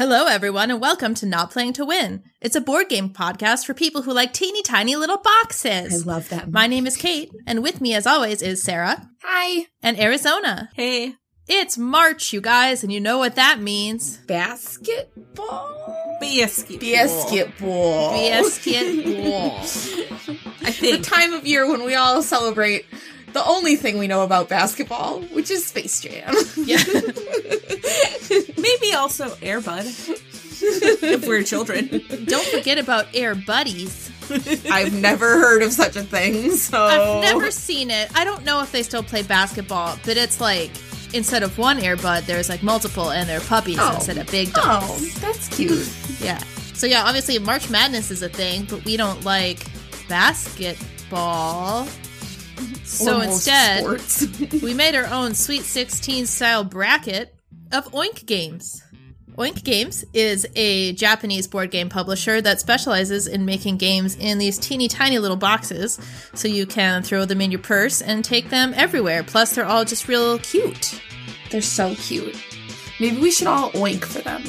Hello, everyone, and welcome to Not Playing to Win. It's a board game podcast for people who like teeny tiny little boxes. I love that. My name is Kate, and with me, as always, is Sarah Hi. and Arizona. Hey, It's March, you guys, and you know what that means. Basketball. basketball. Basketball. Basketball. I The time of year when we all celebrate the only thing we know about basketball, which is Space Jam. yeah. Maybe also Airbud. if we're children. Don't forget about Air Buddies. I've never heard of such a thing, so I've never seen it. I don't know if they still play basketball, but it's like instead of one Airbud, there's like multiple, and they're puppies Oh. instead of big Oh, dogs. that's cute. Yeah. So yeah, obviously March Madness is a thing, but we don't like basketball. So instead, we made our own Sweet 16 style bracket of Oink Games. Oink Games is a Japanese board game publisher that specializes in making games in these teeny tiny little boxes so you can throw them in your purse and take them everywhere. Plus, they're all just real cute. They're so cute. Maybe we should all oink for them.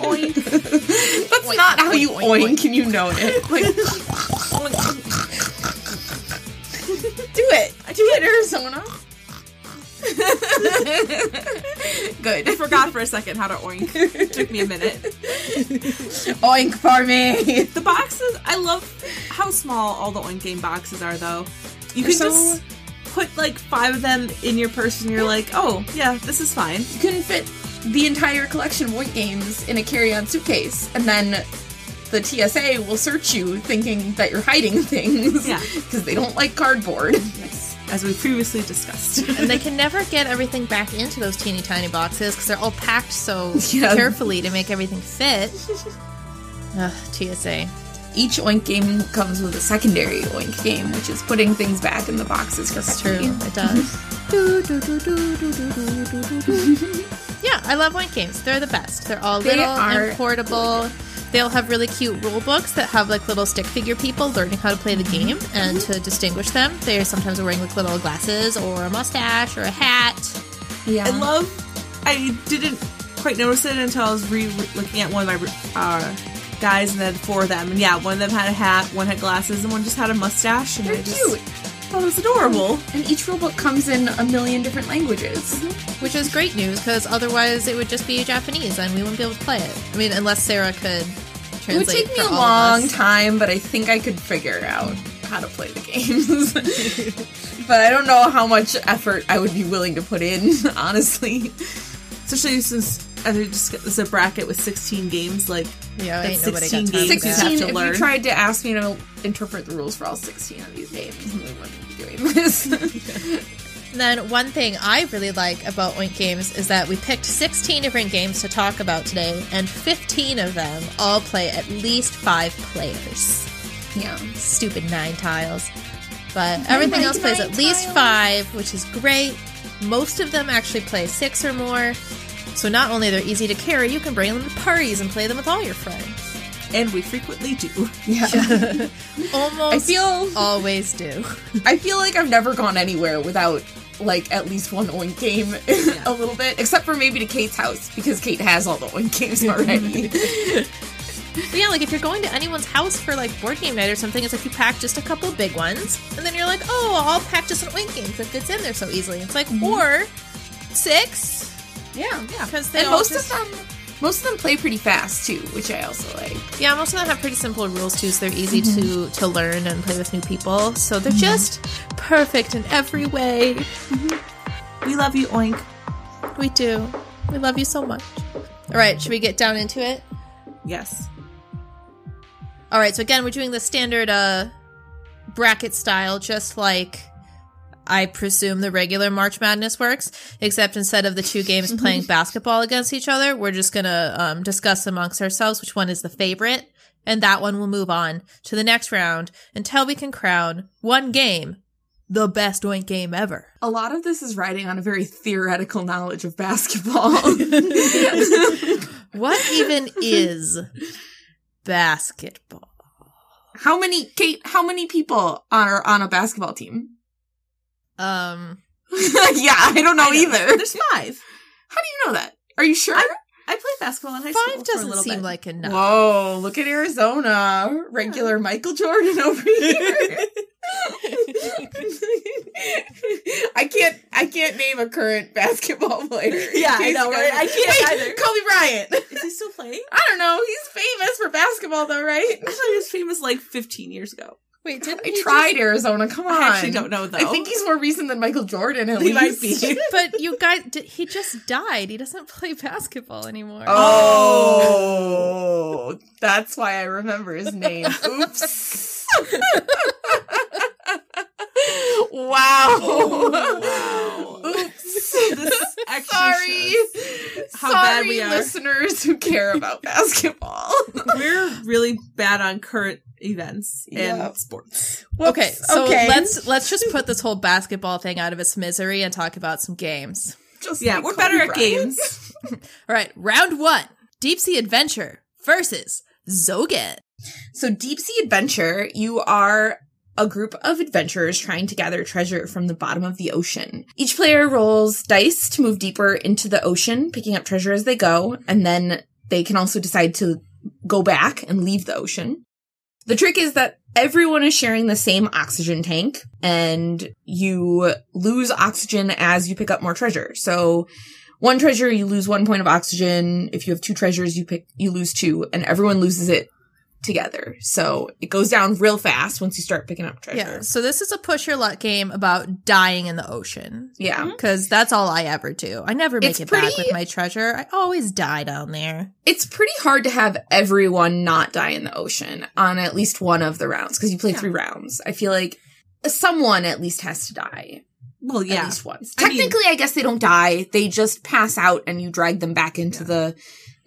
Oink. That's Oink, not how oink, you oink, oink, and you know it. Like, do it. Do it, Arizona. Good. I forgot for a second how to oink. It took me a minute. Oink for me. The boxes, I love how small all the oink game boxes are, though. You They're can so- just put like five of them in your purse and you're like, oh, yeah, this is fine. You couldn't fit the entire collection of Oink games in a carry-on suitcase, and then the TSA will search you thinking that you're hiding things because yeah. they don't like cardboard. Yes. As we previously discussed. and they can never get everything back into those teeny tiny boxes because they're all packed so yeah. carefully to make everything fit. Ugh, TSA. Each oink game comes with a secondary oink game, which is putting things back in the boxes. That's true. It does. yeah, I love oink games. They're the best. They're all they little are- and portable. They'll have really cute rule books that have like little stick figure people learning how to play the game and to distinguish them. They're sometimes wearing like little glasses or a mustache or a hat. Yeah. I love. I didn't quite notice it until I was re looking at one of my uh, guys, and then four of them. And yeah, one of them had a hat, one had glasses, and one just had a mustache. And They're I just cute. Thought it was adorable. And each rulebook comes in a million different languages. Mm-hmm. Which is great news because otherwise it would just be Japanese and we wouldn't be able to play it. I mean, unless Sarah could translate. It would take me a long time, but I think I could figure out how to play the games. but I don't know how much effort I would be willing to put in, honestly. Especially since I just it's a bracket with 16 games. Like, Yeah, That's ain't nobody got 16 games. that. 16 16, to if you tried to ask me to interpret the rules for all 16 of these games, we wouldn't be doing this. Then one thing I really like about Oink Games is that we picked 16 different games to talk about today, and 15 of them all play at least five players. yeah. Stupid nine tiles. But everything else plays at least tiles. five, which is great. Most of them actually play six or more. So not only are they're easy to carry, you can bring them to parties and play them with all your friends. And we frequently do. Yeah. Almost I feel always do. I feel like I've never gone anywhere without like at least one Oink game a little bit, except for maybe to Kate's house because Kate has all the Oink games already. But yeah, like if you're going to anyone's house for like board game night or something, it's like you pack just a couple big ones, and then you're like, oh, I'll pack just an oink game It fits in there so easily. It's like mm-hmm. or six, yeah, Yeah. because they and all most just- of them, most of them play pretty fast too, which I also like. yeah, most of them have pretty simple rules too, so they're easy mm-hmm. to to learn and play with new people. So they're mm-hmm. just perfect in every way. Mm-hmm. We love you, Oink. We do. We love you so much. All right, should we get down into it? Yes. All right, so again, we're doing the standard uh bracket style, just like I presume the regular March Madness works, except instead of the two games playing basketball against each other, we're just gonna um, discuss amongst ourselves which one is the favorite, and that one will move on to the next round until we can crown one game the best oink game ever. A lot of this is riding on a very theoretical knowledge of basketball. What even is basketball? how many, Kate? How many people are on a basketball team? Um, yeah, I don't know, either. There's five. How do you know that? Are you sure? I- I played basketball in high school. Five for a doesn't little seem bit. like enough. Whoa, look at Arizona. Regular Michael Jordan over here. I can't I can't name a current basketball player. Yeah, In I case know, you right? guys- I can't Wait, either. Kobe Bryant. Is he still playing? I don't know. He's famous for basketball though, right? I thought he was famous like 15 years ago. Wait, didn't I he tried Arizona. Come on. I actually don't know though. I think he's more recent than Michael Jordan at He least. might be. but you guys, did, he just died. He doesn't play basketball anymore. Oh, oh. that's why I remember his name. Oops. wow. Oh, wow. Oops. this actually Sorry. how Sorry, bad we are. listeners who care about basketball. We're really bad on current events and Yeah. sports. okay, so okay. let's let's just put this whole basketball thing out of its misery and talk about some games. Just Yeah, like we're Kobe better at games. All right, round one: Deep Sea Adventure versus Zogan. So, Deep Sea Adventure, you are a group of adventurers trying to gather treasure from the bottom of the ocean. Each player rolls dice to move deeper into the ocean, picking up treasure as they go, and then they can also decide to go back and leave the ocean. The trick is that everyone is sharing the same oxygen tank, and you lose oxygen as you pick up more treasure. So, one treasure, you lose one point of oxygen. If you have two treasures, you pick, you lose two, and everyone loses it together. So it goes down real fast once you start picking up treasure. Yeah, so this is a push your luck game about dying in the ocean. Yeah. Mm-hmm. Because that's all I ever do. I never make It's it back with my treasure. I always die down there. It's pretty hard to have everyone not die in the ocean on at least one of the rounds because you play three rounds. I feel like someone at least has to die Well, yeah. at yeah. least once. I mean- Technically, I guess they don't die. They just pass out and you drag them back into the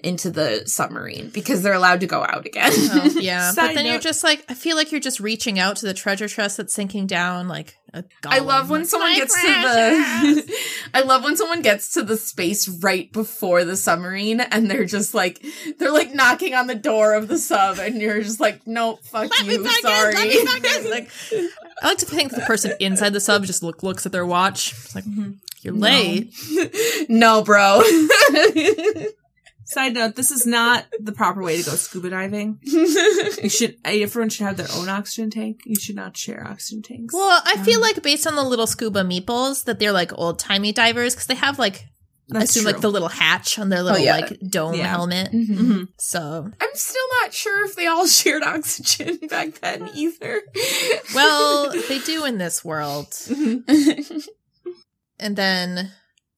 into the submarine because they're allowed to go out again. Oh, yeah, but then you're just like, I feel like you're just reaching out to the treasure chest that's sinking down like a I love when someone My gets to the I love when someone gets to the space right before the submarine and they're just like they're like knocking on the door of the sub and you're just like, nope, fuck Let me you, sorry. let me back in. Like, I like to think the person inside the sub just look looks at their watch. It's like, mm-hmm. you're late. no, bro. Side note: This is not the proper way to go scuba diving. You should. Everyone should have their own oxygen tank. You should not share oxygen tanks. Well, I feel um, like based on the little scuba meeples that they're like old timey divers because they have like I assume true. like the little hatch on their oh, little yeah. like dome Yeah. helmet. Mhm. So I'm still not sure if they all shared oxygen back then either. well, they do in this world. Mm-hmm. And then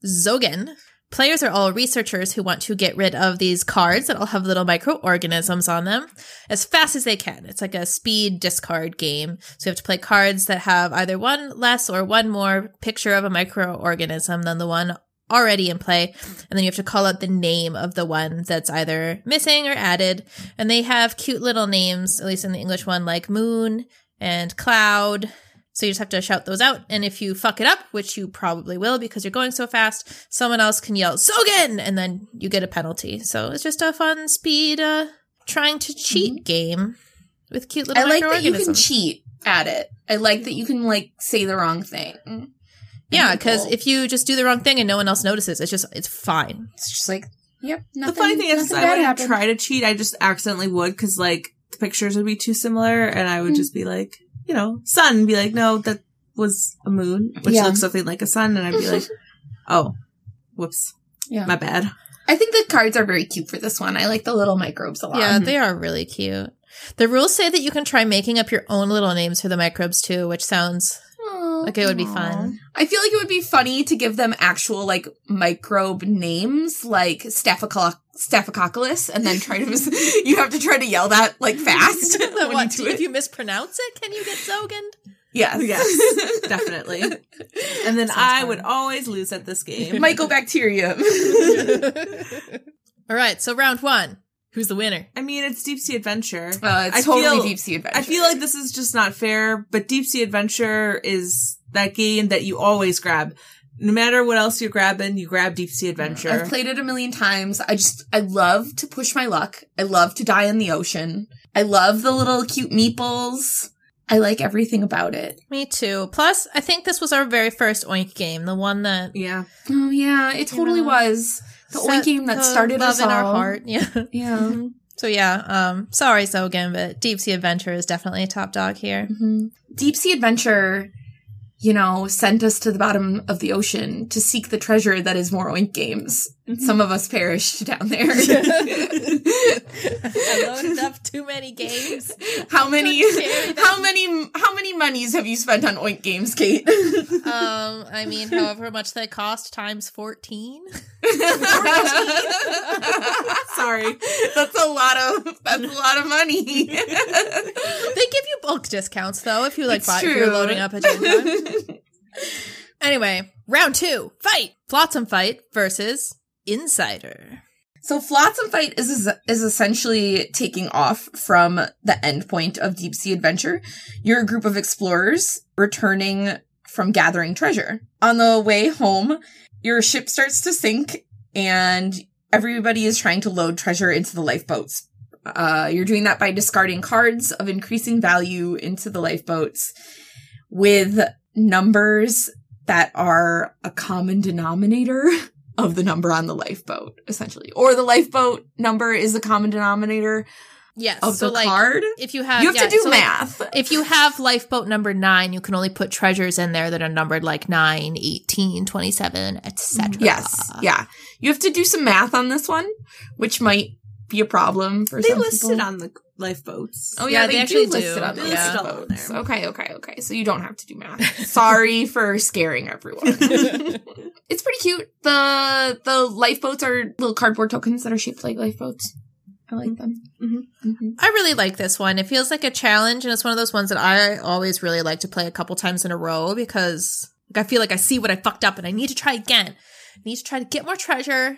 Zogan. Players are all researchers who want to get rid of these cards that all have little microorganisms on them as fast as they can. It's like a speed discard game. So you have to play cards that have either one less or one more picture of a microorganism than the one already in play. And then you have to call out the name of the one that's either missing or added. And they have cute little names, at least in the English one, like Moon and Cloud. So you just have to shout those out. And if you fuck it up, which you probably will because you're going so fast, someone else can yell, Zogan! And then you get a penalty. So it's just a fun speed, uh, trying to cheat game with cute little I like that you can cheat at it. I like that you can like say the wrong thing. Yeah, because if you just do the wrong thing and no one else notices, it's just, it's fine. it's just like, yep. the funny thing is, is I bad wouldn't happened. try to cheat. I just accidentally would because like the pictures would be too similar, and I would Mm. just be like, you know, sun, and be like, no, that was a moon, which Yeah. looks something like a sun, and I'd be like, oh, whoops, Yeah. my bad. I think the cards are very cute for this one. I like the little microbes a lot. Yeah, they are really cute. The rules say that you can try making up your own little names for the microbes too, which sounds Aw. like it would be fun. I feel like it would be funny to give them actual like microbe names, like Staphylococcus, Staphylococcus, and then try to you have to try to yell that like fast when what, you do if it. you mispronounce it, can you get Zogan? yes, Yes, definitely. And then I fun. would always lose at this game. Mycobacterium. All right, so round one. Who's the winner? I mean, it's deep sea adventure. Uh, it's I totally feel- deep sea adventure. I feel like this is just not fair, but Deep Sea Adventure is that game that you always grab. No matter what else you're grabbing, you grab Deep Sea Adventure. I've played it a million times. I just, I love to push my luck. I love to die in the ocean. I love the little cute meeples. I like everything about it. Me too. Plus, I think this was our very first Oink game, the one that yeah. Oh yeah, it totally know? was. The oink game that started love us in our heart. Yeah. Yeah. So yeah, um, sorry, Zogan, but Deep Sea Adventure is definitely a top dog here. Mhm. Deep Sea Adventure, you know, sent us to the bottom of the ocean to seek the treasure that is more oink games. Some of us perished down there. I loaded up too many games. how many Couldn't carry them. how many how many monies have you spent on oink games, Kate? Um, I mean, however much they cost times fourteen. Sorry. That's a lot of that's a lot of money. They give you bulk discounts though if you like buy, if you're loading up a time. Anyway, round two, fight. Flotsam fight versus Insider. So Flotsam Fight is is essentially taking off from the end point of Deep Sea Adventure. You're a group of explorers returning from gathering treasure. On the way home, your ship starts to sink and everybody is trying to load treasure into the lifeboats. Uh, you're doing that by discarding cards of increasing value into the lifeboats with numbers that are a common denominator of the number on the lifeboat, essentially. Or the lifeboat number is the common denominator Yes. of so the like card. if you have You have yeah, to do so, like, math. if you have lifeboat number 9, you can only put treasures in there that are numbered like 9, 18, 27, etc. yes. Yeah. You have to do some math on this one, which might be a problem for They some listed people. on the lifeboats. Oh yeah, Yeah, they, they actually do list do. it on the They list it on lifeboats. there. Okay, okay, okay. So you don't have to do math. Sorry for scaring everyone. it's pretty cute. The the lifeboats are little cardboard tokens that are shaped like lifeboats. I like them. Mhm. Mhm. I really like this one. It feels like a challenge, and it's one of those ones that I always really like to play a couple times in a row because like, I feel like I see what I fucked up and I need to try again. I need to try to get more treasure,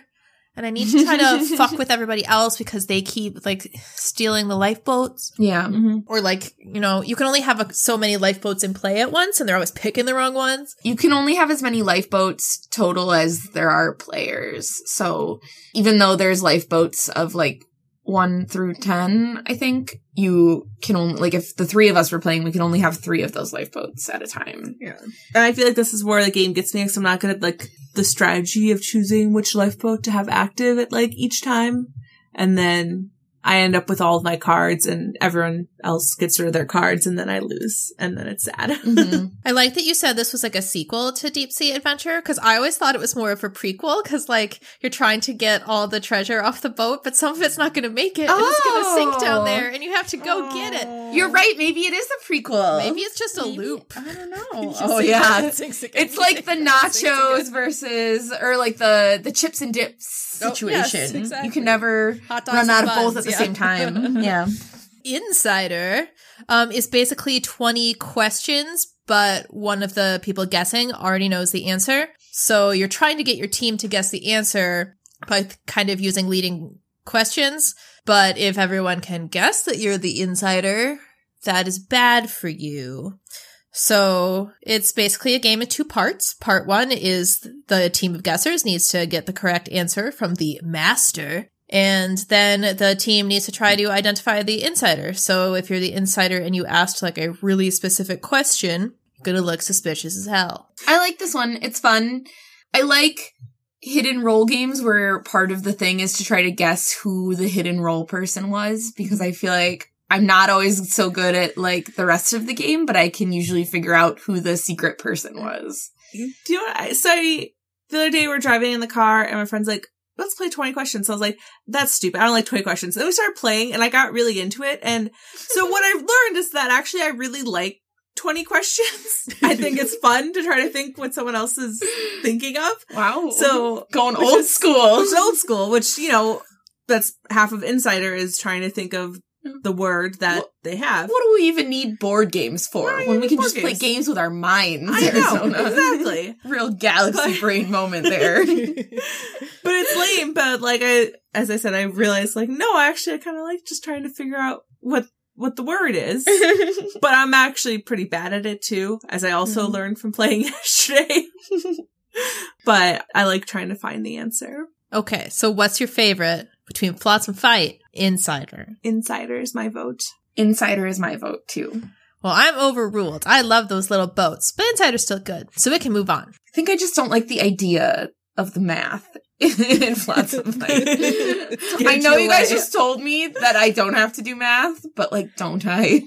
and I need to try to fuck with everybody else because they keep like stealing the lifeboats. Yeah. Mhm. Or like, you know, you can only have a, so many lifeboats in play at once, and they're always picking the wrong ones. You can only have as many lifeboats total as there are players. So even though there's lifeboats of like one through 10, I think you can only, like if the three of us were playing, we can only have three of those lifeboats at a time. Yeah. And I feel like this is where the game gets me because I'm not good at like the strategy of choosing which lifeboat to have active at like each time. And then I end up with all of my cards and everyone else gets rid of their cards and then I lose and then it's sad. Mhm. I like that you said this was like a sequel to Deep Sea Adventure because I always thought it was more of a prequel because like you're trying to get all the treasure off the boat, but some of it's not going to make it. and It's going to sink down Oh. there, and you have to go get it. You're right. Maybe it is a prequel. Maybe it's just a loop. I don't know. Oh yeah. it sinks again, It's like the sinks again, sinks nachos versus, or like the the chips and dips Oh, yes, situation. You can never Hot dogs run out of both buns, at the yeah. same time. yeah. Insider um, is basically 20 questions, but one of the people guessing already knows the answer. So you're trying to get your team to guess the answer by kind of using leading questions. But if everyone can guess that you're the insider, that is bad for you. So it's basically a game in two parts. Part one is the team of guessers needs to get the correct answer from the master. And then the team needs to try to identify the insider. So if you're the insider and you asked like a really specific question, you're gonna look suspicious as hell. I like this one. It's fun. I like hidden role games where part of the thing is to try to guess who the hidden role person was because I feel like I'm not always so good at like the rest of the game, but I can usually figure out who the secret person was. Do you know what I, so I, the other day we're driving in the car and my friend's like, let's play 20 questions. So I was like, that's stupid. I don't like 20 questions. then we started playing and I got really into it. And so what I've learned is that actually I really like 20 questions. I think it's fun to try to think what someone else is thinking of. Wow. So going old is- school. Is old school, which, you know, that's half of Insider is trying to think of the word that Well, they have. What do we even need board games for when we can just play games? games with our minds? I know, exactly. Real galaxy brain moment there. but it's lame. But like I, as I said, I realized like no, actually, I kind of like just trying to figure out what what the word is. but I'm actually pretty bad at it too, as I also Mhm. learned from playing yesterday. but I like trying to find the answer. Okay, so what's your favorite between Flotsam Fight, Insider? Insider is my vote. Insider is my vote too. Well, I'm overruled. I love those little boats, but Insider's still good, so we can move on. I think I just don't like the idea of the math in Flotsam Fight. I know you you guys just told me that I don't have to do math, but like, don't I?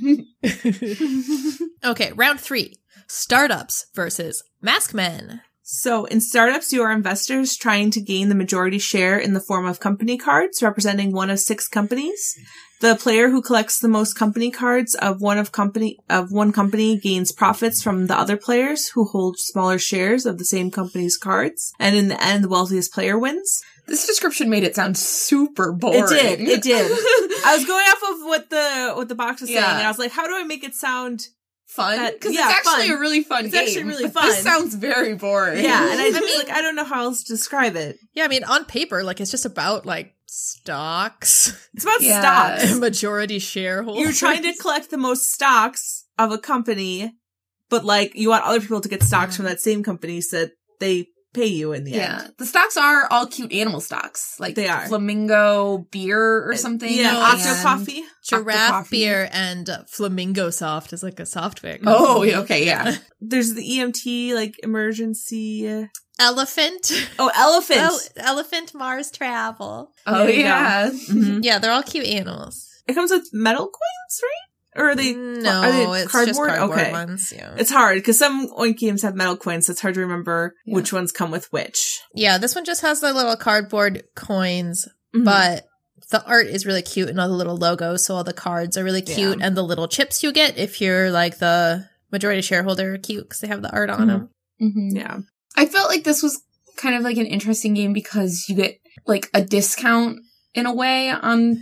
okay, round three startups versus mask men. So in startups, you are investors trying to gain the majority share in the form of company cards representing one of six companies. The player who collects the most company cards of one of company of one company gains profits from the other players who hold smaller shares of the same company's cards. And in the end, the wealthiest player wins. this description made it sound super boring. It did. It did. I was going off of what the what the box was saying, Yeah. and I was like, how do I make it sound fun because yeah, it's actually fun. a really fun game. It's game. actually really fun. This sounds very boring. Yeah, and I just like I don't know how else to describe it. Yeah, I mean, on paper, like it's just about like stocks, It's about Yeah. stocks. majority shareholders. You're trying to collect the most stocks of a company, but like you want other people to get stocks from that same company so that they pay you in the Yeah, end. the stocks are all cute animal stocks, like They are. flamingo beer or something. Yeah, Octo Coffee. giraffe coffee. beer and uh, flamingo soft is like a software. Oh, okay, yeah. There's the EMT like emergency. uh, elephant. Oh, elephant. El- elephant Mars travel. Oh, There you go. yeah. Mhm. Yeah, they're all cute animals. It comes with metal coins, right? Or are they? no, are they it's just cardboard okay. ones. Yeah. It's hard because some Oink games have metal coins, so it's hard to remember Yeah. which ones come with which. yeah, this one just has the little cardboard coins, Mhm. but the art is really cute and all the little logos, so all the cards are really cute, Yeah. and the little chips you get if you're like the majority shareholder are cute because they have the art on Mhm. them. Mhm. yeah, I felt like this was kind of like an interesting game because you get like a discount in a way on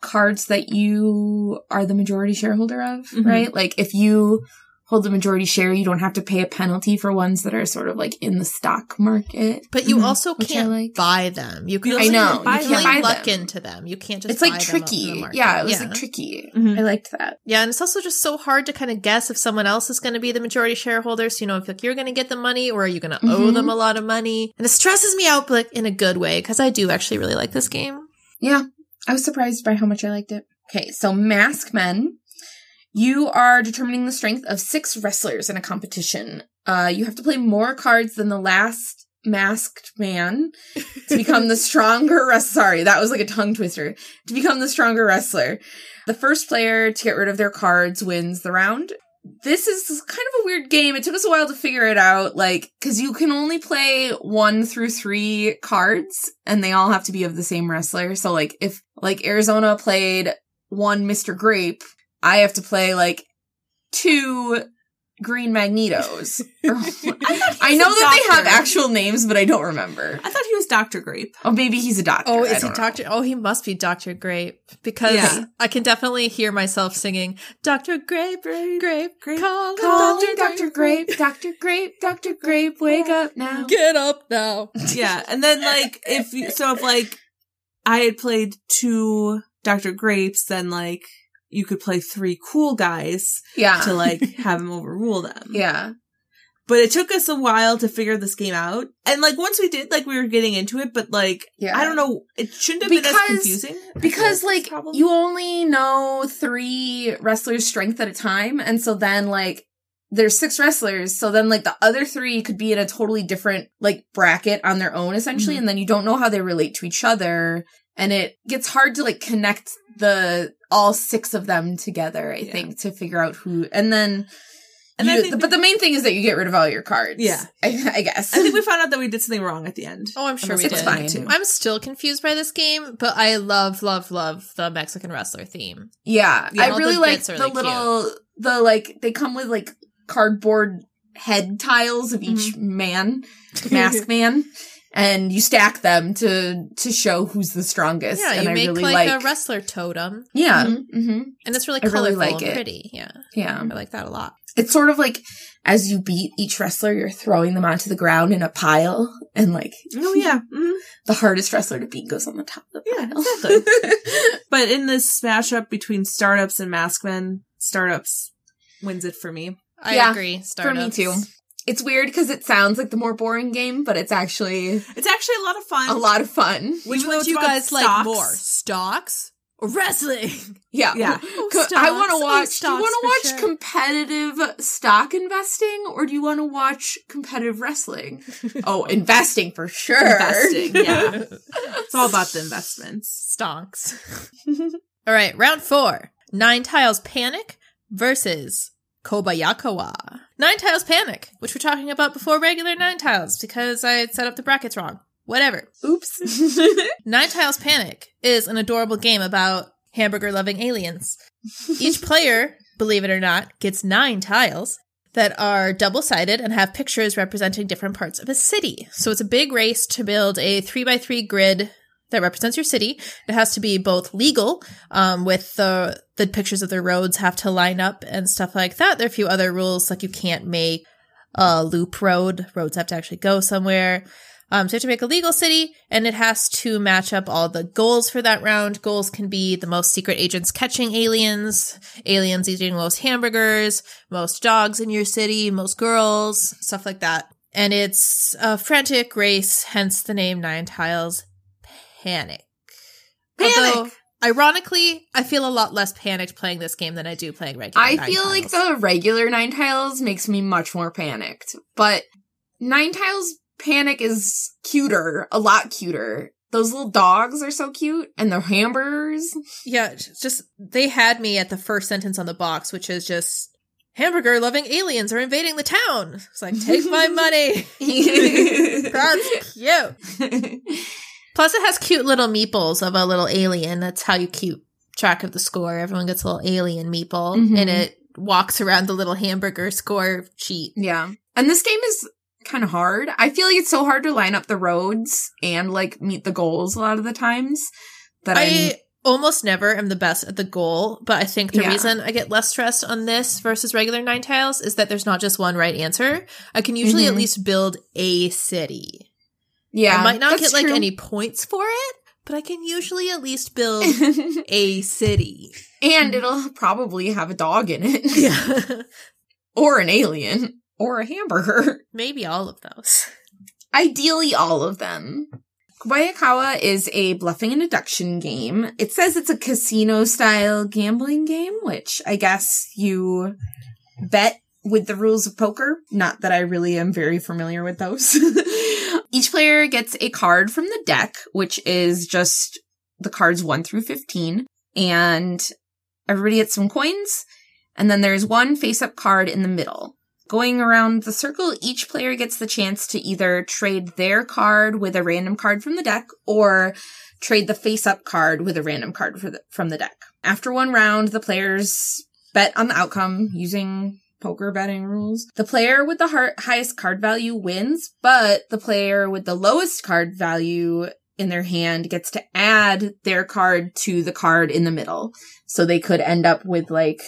cards that you are the majority shareholder of, Mhm. right? Like if you hold the majority share, you don't have to pay a penalty for ones that are sort of like in the stock market. But you Mhm. also can't like. buy them. You can You only I know, buy you them. can buy only luck them. into them. You can't just. It's like buy them the tricky. Yeah, it was yeah. like tricky. Mhm. I liked that. Yeah, and it's also just so hard to kind of guess if someone else is going to be the majority shareholder. So, you know, if like you're going to get the money or are you going to owe Mhm. them a lot of money? And it stresses me out, but in a good way, because I do actually really like this game. Yeah, I was surprised by how much I liked it. Okay, so Mask Men. You are determining the strength of six wrestlers in a competition. Uh, you have to play more cards than the last masked man to become the stronger wrestler. Sorry, that was like a tongue twister. To become the stronger wrestler. The first player to get rid of their cards wins the round. This is kind of a weird game. It took us a while to figure it out, like, cause you can only play one through three cards and they all have to be of the same wrestler. So like, if, like, Arizona played one Mr. Grape, I have to play like two green magnetos. Or- I know a that they have actual names, but I don't remember. I thought he was Doctor Grape. Oh, maybe he's a doctor. Oh, is he don't know. Doctor? Oh, he must be Doctor Grape because Yeah. I can definitely hear myself singing Doctor Grape, Grape, Grape, Grape, call him Calling Dr. Grape, Dr. Grape, Dr. Grape, wake up now. Get up now. yeah, and then like if you, so if like I had played two Doctor Grapes, then like you could play three cool guys Yeah. to like have him overrule them. yeah. But it took us a while to figure this game out. And like once we did, like we were getting into it, but like Yeah. I don't know, it shouldn't have been as confusing. Because like you only know three wrestlers' strength at a time, and so then like there's six wrestlers, so then like the other three could be in a totally different like bracket on their own essentially, Mhm. and then you don't know how they relate to each other, and it gets hard to like connect the all six of them together. I Yeah. think to figure out who, and then. And I you- think- but the main thing is that you get rid of all your cards. Yeah. I, I guess. I think we found out that we did something wrong at the end. Oh, I'm sure Unless we it's did. fine. too. I'm still confused by this game, but I love, love, love the Mexican wrestler theme. Yeah, Yeah, I really like the really little the like they come with like cardboard head tiles of each mm-hmm. man, mask man, and you stack them to to show who's the strongest. Yeah, and you I make really like, like, a wrestler totem, yeah, Mhm. hmm and it's really I really colorful like and it. pretty. Yeah, yeah. I like that a lot. It's sort of like as you beat each wrestler, you're throwing them onto the ground in a pile, and like Oh yeah. mhm. the hardest wrestler to beat goes on the top of the Yeah, pile. exactly. But in this smash up between startups and maskmen, startups wins it for me. I Yeah, agree. For me Startups. too. It's weird because it sounds like the more boring game, but it's actually It's actually a lot of fun. a lot of fun. Which Even one it's do you about guys like stocks. more, stocks or Wrestling. Yeah. Yeah. Oh, Co- I stocks. want to Oh, watch. do you stocks want to for watch sure. competitive stock investing or do you want to watch competitive wrestling? oh, investing for sure. Investing, yeah. It's all about the investments. Stonks. All right, round four. Nine Tiles Panic versus Kobayakawa. Nine Tiles Panic, which we're talking about before regular Nine Tiles because I had set up the brackets wrong. Whatever. Oops. Nine Tiles Panic is an adorable game about hamburger loving aliens. Each player, believe it or not, gets nine tiles that are double sided and have pictures representing different parts of a city. So it's a big race to build a three by three grid that represents your city. It has to be both legal, um, with the the pictures of the roads have to line up and stuff like that. There are a few other rules, like you can't make a loop road. Roads have to actually go somewhere. Um, so you have to make a legal city, and it has to match up all the goals for that round. Goals can be the most secret agents catching aliens, aliens eating most hamburgers, most dogs in your city, most girls, stuff like that. And it's a frantic race, hence the name Nine Tiles Panic. Panic! Although, ironically, I feel a lot less panicked playing this game than I do playing regular. I feel like the regular Nine Tiles makes me much more panicked, but Nine Tiles Panic is cuter, a lot cuter. Those little dogs are so cute, and the hamburgers. Yeah, just they had me at the first sentence on the box, which is just hamburger loving aliens are invading the town. It's like, take my money. That's cute. Plus, it has cute little meeples of a little alien. That's how you keep track of the score. Everyone gets a little alien meeple, Mhm. and it walks around the little hamburger score sheet. yeah. And this game is kind of hard. I feel like it's so hard to line up the roads and like meet the goals a lot of the times that I I almost never am the best at the goal, but I think the Yeah. reason I get less stressed on this versus regular Nine Tiles is that there's not just one right answer. I can usually at Mhm. least build a city. Yeah I might not get like true. any points for it, but I can usually at least build a city. and it'll probably have a dog in it Yeah. or an alien or a hamburger. Maybe all of those. Ideally, all of them. Kobayakawa is a bluffing and deduction game. It says it's a casino style gambling game, which I guess you bet with the rules of poker. Not that I really am very familiar with those. Each player gets a card from the deck, which is just the cards 1 through 15. And everybody gets some coins. And then there's one face up card in the middle. Going around the circle, each player gets the chance to either trade their card with a random card from the deck or trade the face up card with a random card the, from the deck. After one round, the players bet on the outcome using poker betting rules. The player with the har- highest card value wins, but the player with the lowest card value in their hand gets to add their card to the card in the middle. So they could end up with like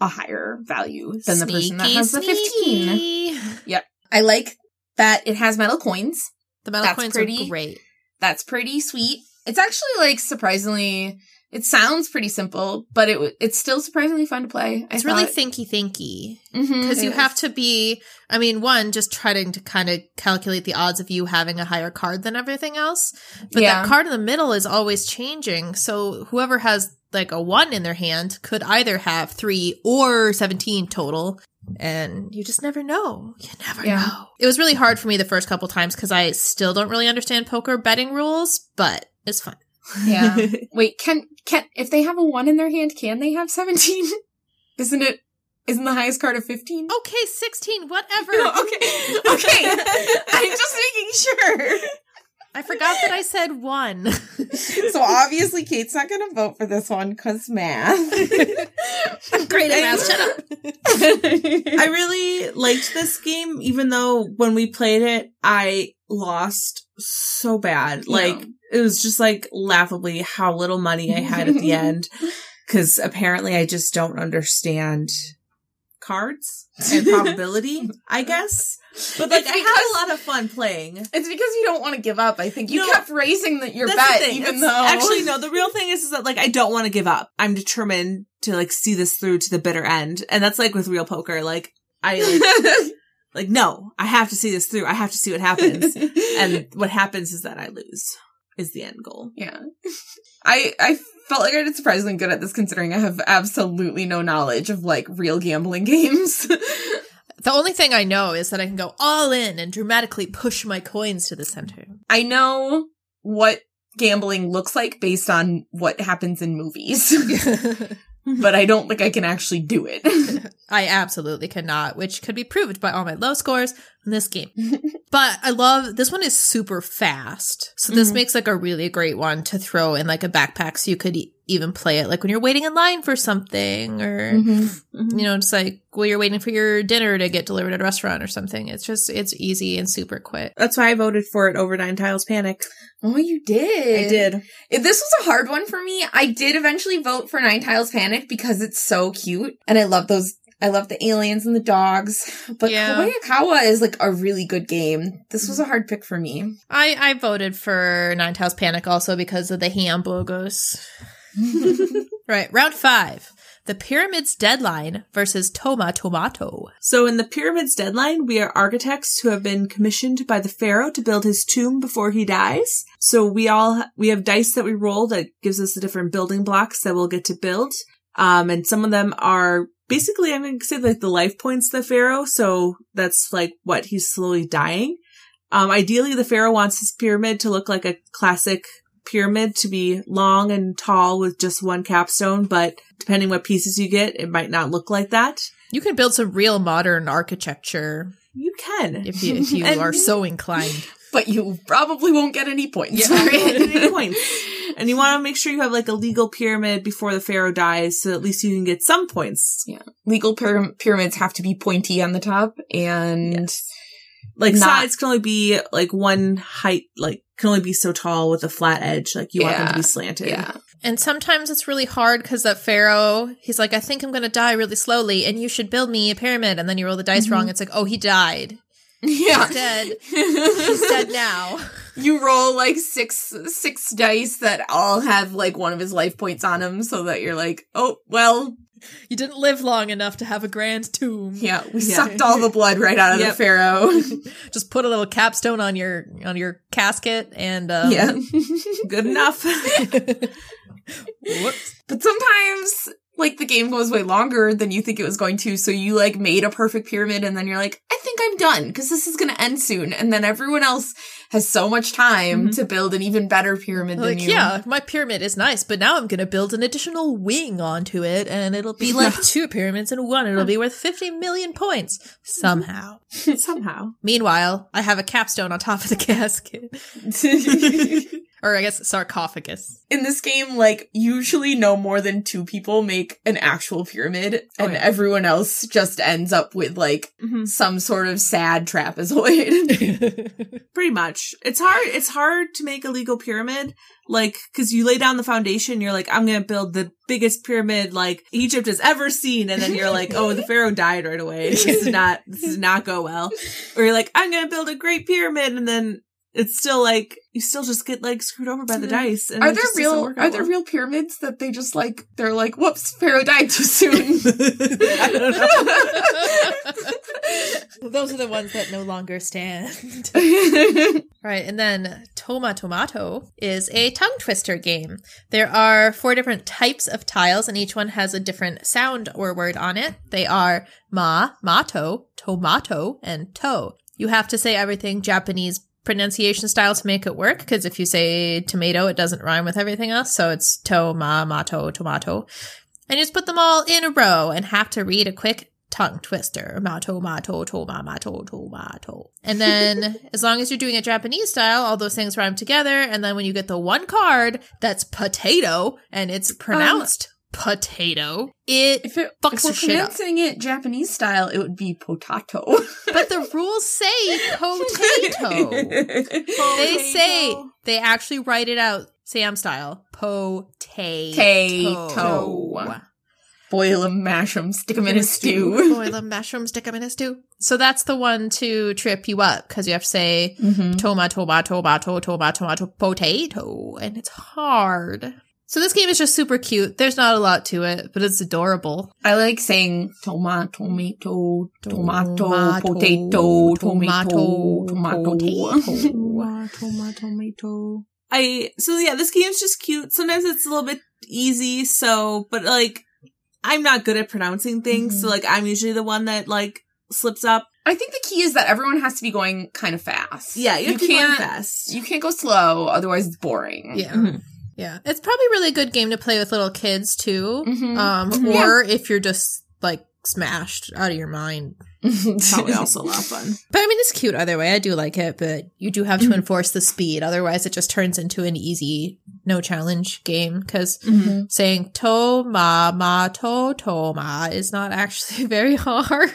a higher value than the person that Sneaky, has the 15. sneaky. I like that it has metal coins. The metal That's coins pretty. are great. That's pretty sweet. It's actually like surprisingly, it sounds pretty simple, but it w- it's still surprisingly fun to play. I It's really thinky thinky. Because it you is. have to be i mean one just trying to kind of calculate the odds of you having a higher card than everything else but Yeah. that card in the middle is always changing so whoever has like a one in their hand could either have three or 17 total and you just never know you never Yeah. know it was really hard for me the first couple times because i still don't really understand poker betting rules but it's fun Yeah. Wait, can can if they have a one in their hand, can they have seventeen? Isn't it? Isn't the highest card a fifteen? okay 16 whatever okay. Okay. I'm just making sure. i forgot that i said one So obviously Kate's not gonna vote for this one because math. i'm great at math shut up I really liked this game, even though when we played it, I lost so bad. Like, it was just like laughably how little money I had at the end. Cause apparently I just don't understand cards and probability, I guess. But like, It's I had a lot of fun playing. It's because you don't want to give up. I think you No. kept raising the, your bet, even It's- though actually no, the real thing is, is that like I don't want to give up. I'm determined to like see this through to the bitter end, and that's like with real poker. Like I like, like no, I have to see this through. I have to see what happens, and what happens is that I lose. is the end goal. Yeah. I I felt like I did surprisingly good at this considering I have absolutely no knowledge of like real gambling games. The only thing I know is that I can go all in and dramatically push my coins to the center. I know what gambling looks like based on what happens in movies, but I don't think I can actually do it. I absolutely cannot, which could be proved by all my low scores in this game. but I love this one is super fast. So this Mhm. makes like a really great one to throw in like a backpack so you could e- even play it like when you're waiting in line for something or Mm-hmm. you know, it's like while you're waiting for your dinner to get delivered at a restaurant or something. It's just it's easy and super quick. That's why I voted for it over Nine Tiles Panic. Oh, you did. I did. If this was a hard one for me, I did eventually vote for Nine Tiles Panic because it's so cute. And I love those I love the aliens and the dogs. But Yeah. Kobayakawa is like a really good game. This was a hard pick for me. I I voted for Nine Tiles Panic also because of the hamburgers. right, round five. The Pyramid's Deadline versus Toma Tomato. So in the Pyramid's deadline, we are architects who have been commissioned by the pharaoh to build his tomb before he dies. So we all we have dice that we roll that gives us the different building blocks that we'll get to build. Um, and some of them are basically I'm going to say like the life points the pharaoh. So that's like what he's slowly dying. Um, ideally, the pharaoh wants his pyramid to look like a classic pyramid to be long and tall with just one capstone, but depending what pieces you get, it might not look like that. You can build some real modern architecture You can. if you if you And- are so inclined. But you probably won't get any points Yeah, for you don't get any it. points. And you want to make sure you have like a legal pyramid before the pharaoh dies, so at least you can get some points. Yeah, legal pyram- pyramids have to be pointy on the top and Like Not- sides can only be like one height, like can only be so tall with a flat edge. Like you want them to be slanted. yeah. And sometimes it's really hard because that pharaoh, he's like, I think I'm going to die really slowly, and you should build me a pyramid. And then you roll the dice Mhm. wrong. It's like, oh, he died. Yeah. He's dead. He's dead now. you roll like six six dice that all have like one of his life points on them so that you're like, oh well, You didn't live long enough to have a grand tomb. yeah, we Yeah. sucked all the blood right out of Yep. the pharaoh. Just put a little capstone on your on your casket and um, yeah. Good enough. Whoops. But sometimes like the game goes way longer than you think it was going to, so you like made a perfect pyramid and then you're like, I think I'm done because this is going to end soon. And then everyone else has so much time Mhm. to build an even better pyramid than you. yeah, my pyramid is nice, but now I'm going to build an additional wing onto it, and it'll be like two pyramids in one. It'll be worth 50 million points somehow. Somehow. Meanwhile, I have a capstone on top of the casket. Or I guess sarcophagus. in this game, like usually no more than two people make an actual pyramid, Oh, and yeah. everyone else just ends up with like Mhm. some sort of sad trapezoid. Pretty much. It's hard. It's hard to make a legal pyramid, like, cause you lay down the foundation, you're like, I'm gonna build the biggest pyramid like Egypt has ever seen. And then you're like, oh, the pharaoh died right away. This is not, this does not go well. Or you're like, I'm gonna build a great pyramid. And then it's still like, you still just get like screwed over by the Yeah. dice. And are there real are out there well. real pyramids that they just like they're like whoops pharaoh died too soon I don't know. Those are the ones that no longer stand. Right, and then Toma Tomato is a tongue twister game. There are four different types of tiles, and each one has a different sound or word on it. They are ma, mato, tomato, and to. You have to say everything Japanese pronunciation style to make it work, because if you say tomato, it doesn't rhyme with everything else. So it's to, ma, mato, tomato. And you just put them all in a row and have to read a quick tongue twister. Mato, mato, toma, mato, tomato. And then as long as you're doing it Japanese style, all those things rhyme together. And then when you get the one card that's potato and it's um, pronounced potato, it if it Fucks if we're your shit up. pronouncing it japanese style it would be potato but the rules say potato. they say they actually write it out Sam style. Potato. Tato. boil 'em mash 'em stick 'em in a stew Boil them mushrooms, stick them in a stew. So that's the one to trip you up because you have to say Mhm. toma, toma, tomato, toma, tomato, potato, and it's hard. So this game is just super cute. There's not a lot to it, but it's adorable. I like saying tomato, tomato, tomato, Tomato, potato, tomato, tomato, tomato. Tomato, tomato. I so yeah, this game's just cute. Sometimes it's a little bit easy, so but like I'm not good at pronouncing things, so Mhm. like I'm usually the one that like slips up. I think the key is that everyone has to be going kind of fast. Yeah, you, have to be going can't. fast. You can't go slow, otherwise it's boring. Yeah. Mhm. Yeah. It's probably really a good game to play with little kids too. Mhm. Um, Mhm. or if you're just like smashed out of your mind. Probably also a lot of fun. But I mean, it's cute either way. I do like it, but you do have to Mhm. enforce the speed. Otherwise, it just turns into an easy, no challenge game. Because Mhm. saying to ma ma to to ma is not actually very hard.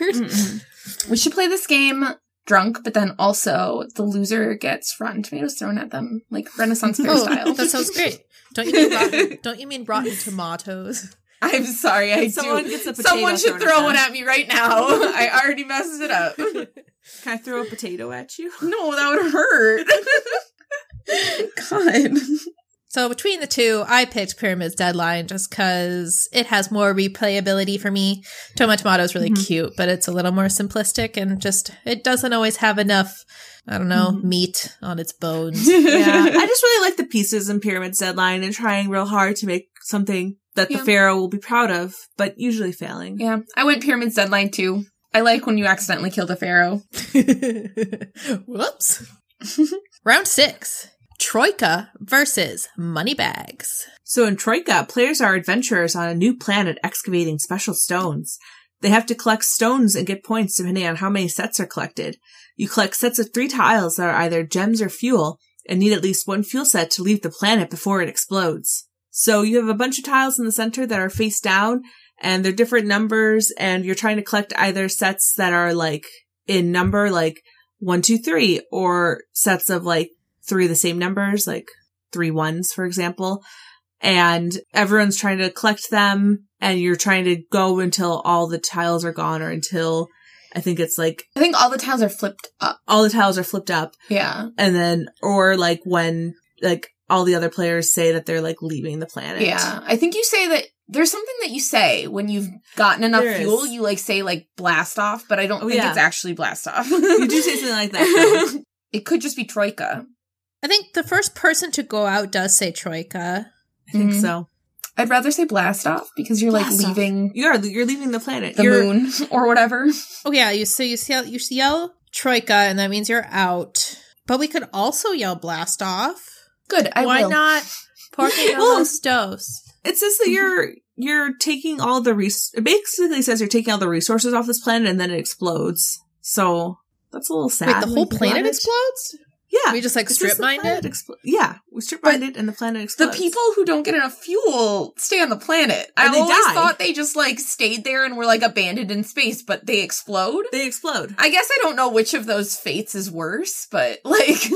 We should play this game drunk, but then also the loser gets rotten tomatoes thrown at them, like Renaissance fair Oh, style. that sounds great. Don't you mean rotten? Don't you mean rotten tomatoes? I'm sorry, I Someone do. gets a potato Someone should throw one at me right now. I already messed it up. Can I throw a potato at you? No, that would hurt. God. So between the two, I picked Pyramid's Deadline just because it has more replayability for me. Toma Tomato is really Mhm. cute, but it's a little more simplistic and just it doesn't always have enough. I don't know Mhm. meat on its bones. Yeah, I just really like the pieces in Pyramid's Deadline and trying real hard to make something that Yeah. the Pharaoh will be proud of, but usually failing. Yeah, I went Pyramid's Deadline too. I like when you accidentally kill the pharaoh. Whoops. Round six: Troika versus Moneybags. So in Troika, players are adventurers on a new planet excavating special stones. They have to collect stones and get points depending on how many sets are collected. You collect sets of three tiles that are either gems or fuel, and need at least one fuel set to leave the planet before it explodes. So you have a bunch of tiles in the center that are face down, and they're different numbers, and you're trying to collect either sets that are like in number, like one, two, three, or sets of like three of the same numbers, like three ones, for example and everyone's trying to collect them and you're trying to go until all the tiles are gone or until I think it's like I think all the tiles are flipped up. all the tiles are flipped up Yeah. and then or like when like all the other players say that they're like leaving the planet. Yeah. I think you say that there's something that you say when you've gotten enough There is. fuel, you like say like blast off, but I don't Oh, think yeah. it's actually blast off. You do say something like that. it could just be Troika. I think the first person to go out does say Troika. I think Mhm. so. I'd rather say blast off because you're like Blast off. leaving You are you're leaving the planet. the you're, moon or whatever. Oh yeah, you so you yell you yell Troika, and that means you're out. But we could also yell blast off. Good. I Why will. not? Porque no Well- los dos. It says that you're you're taking all the res- it basically says you're taking all the resources off this planet and then it explodes. So that's a little sad. Wait, the whole you think planet explodes? Yeah. We just like strip the mined it? explo- yeah, we strip mined it and the planet explodes. The people who don't get enough fuel stay on the planet. I always die. thought they just like stayed there and were like abandoned in space, but they explode. they explode. I guess I don't know which of those fates is worse, but like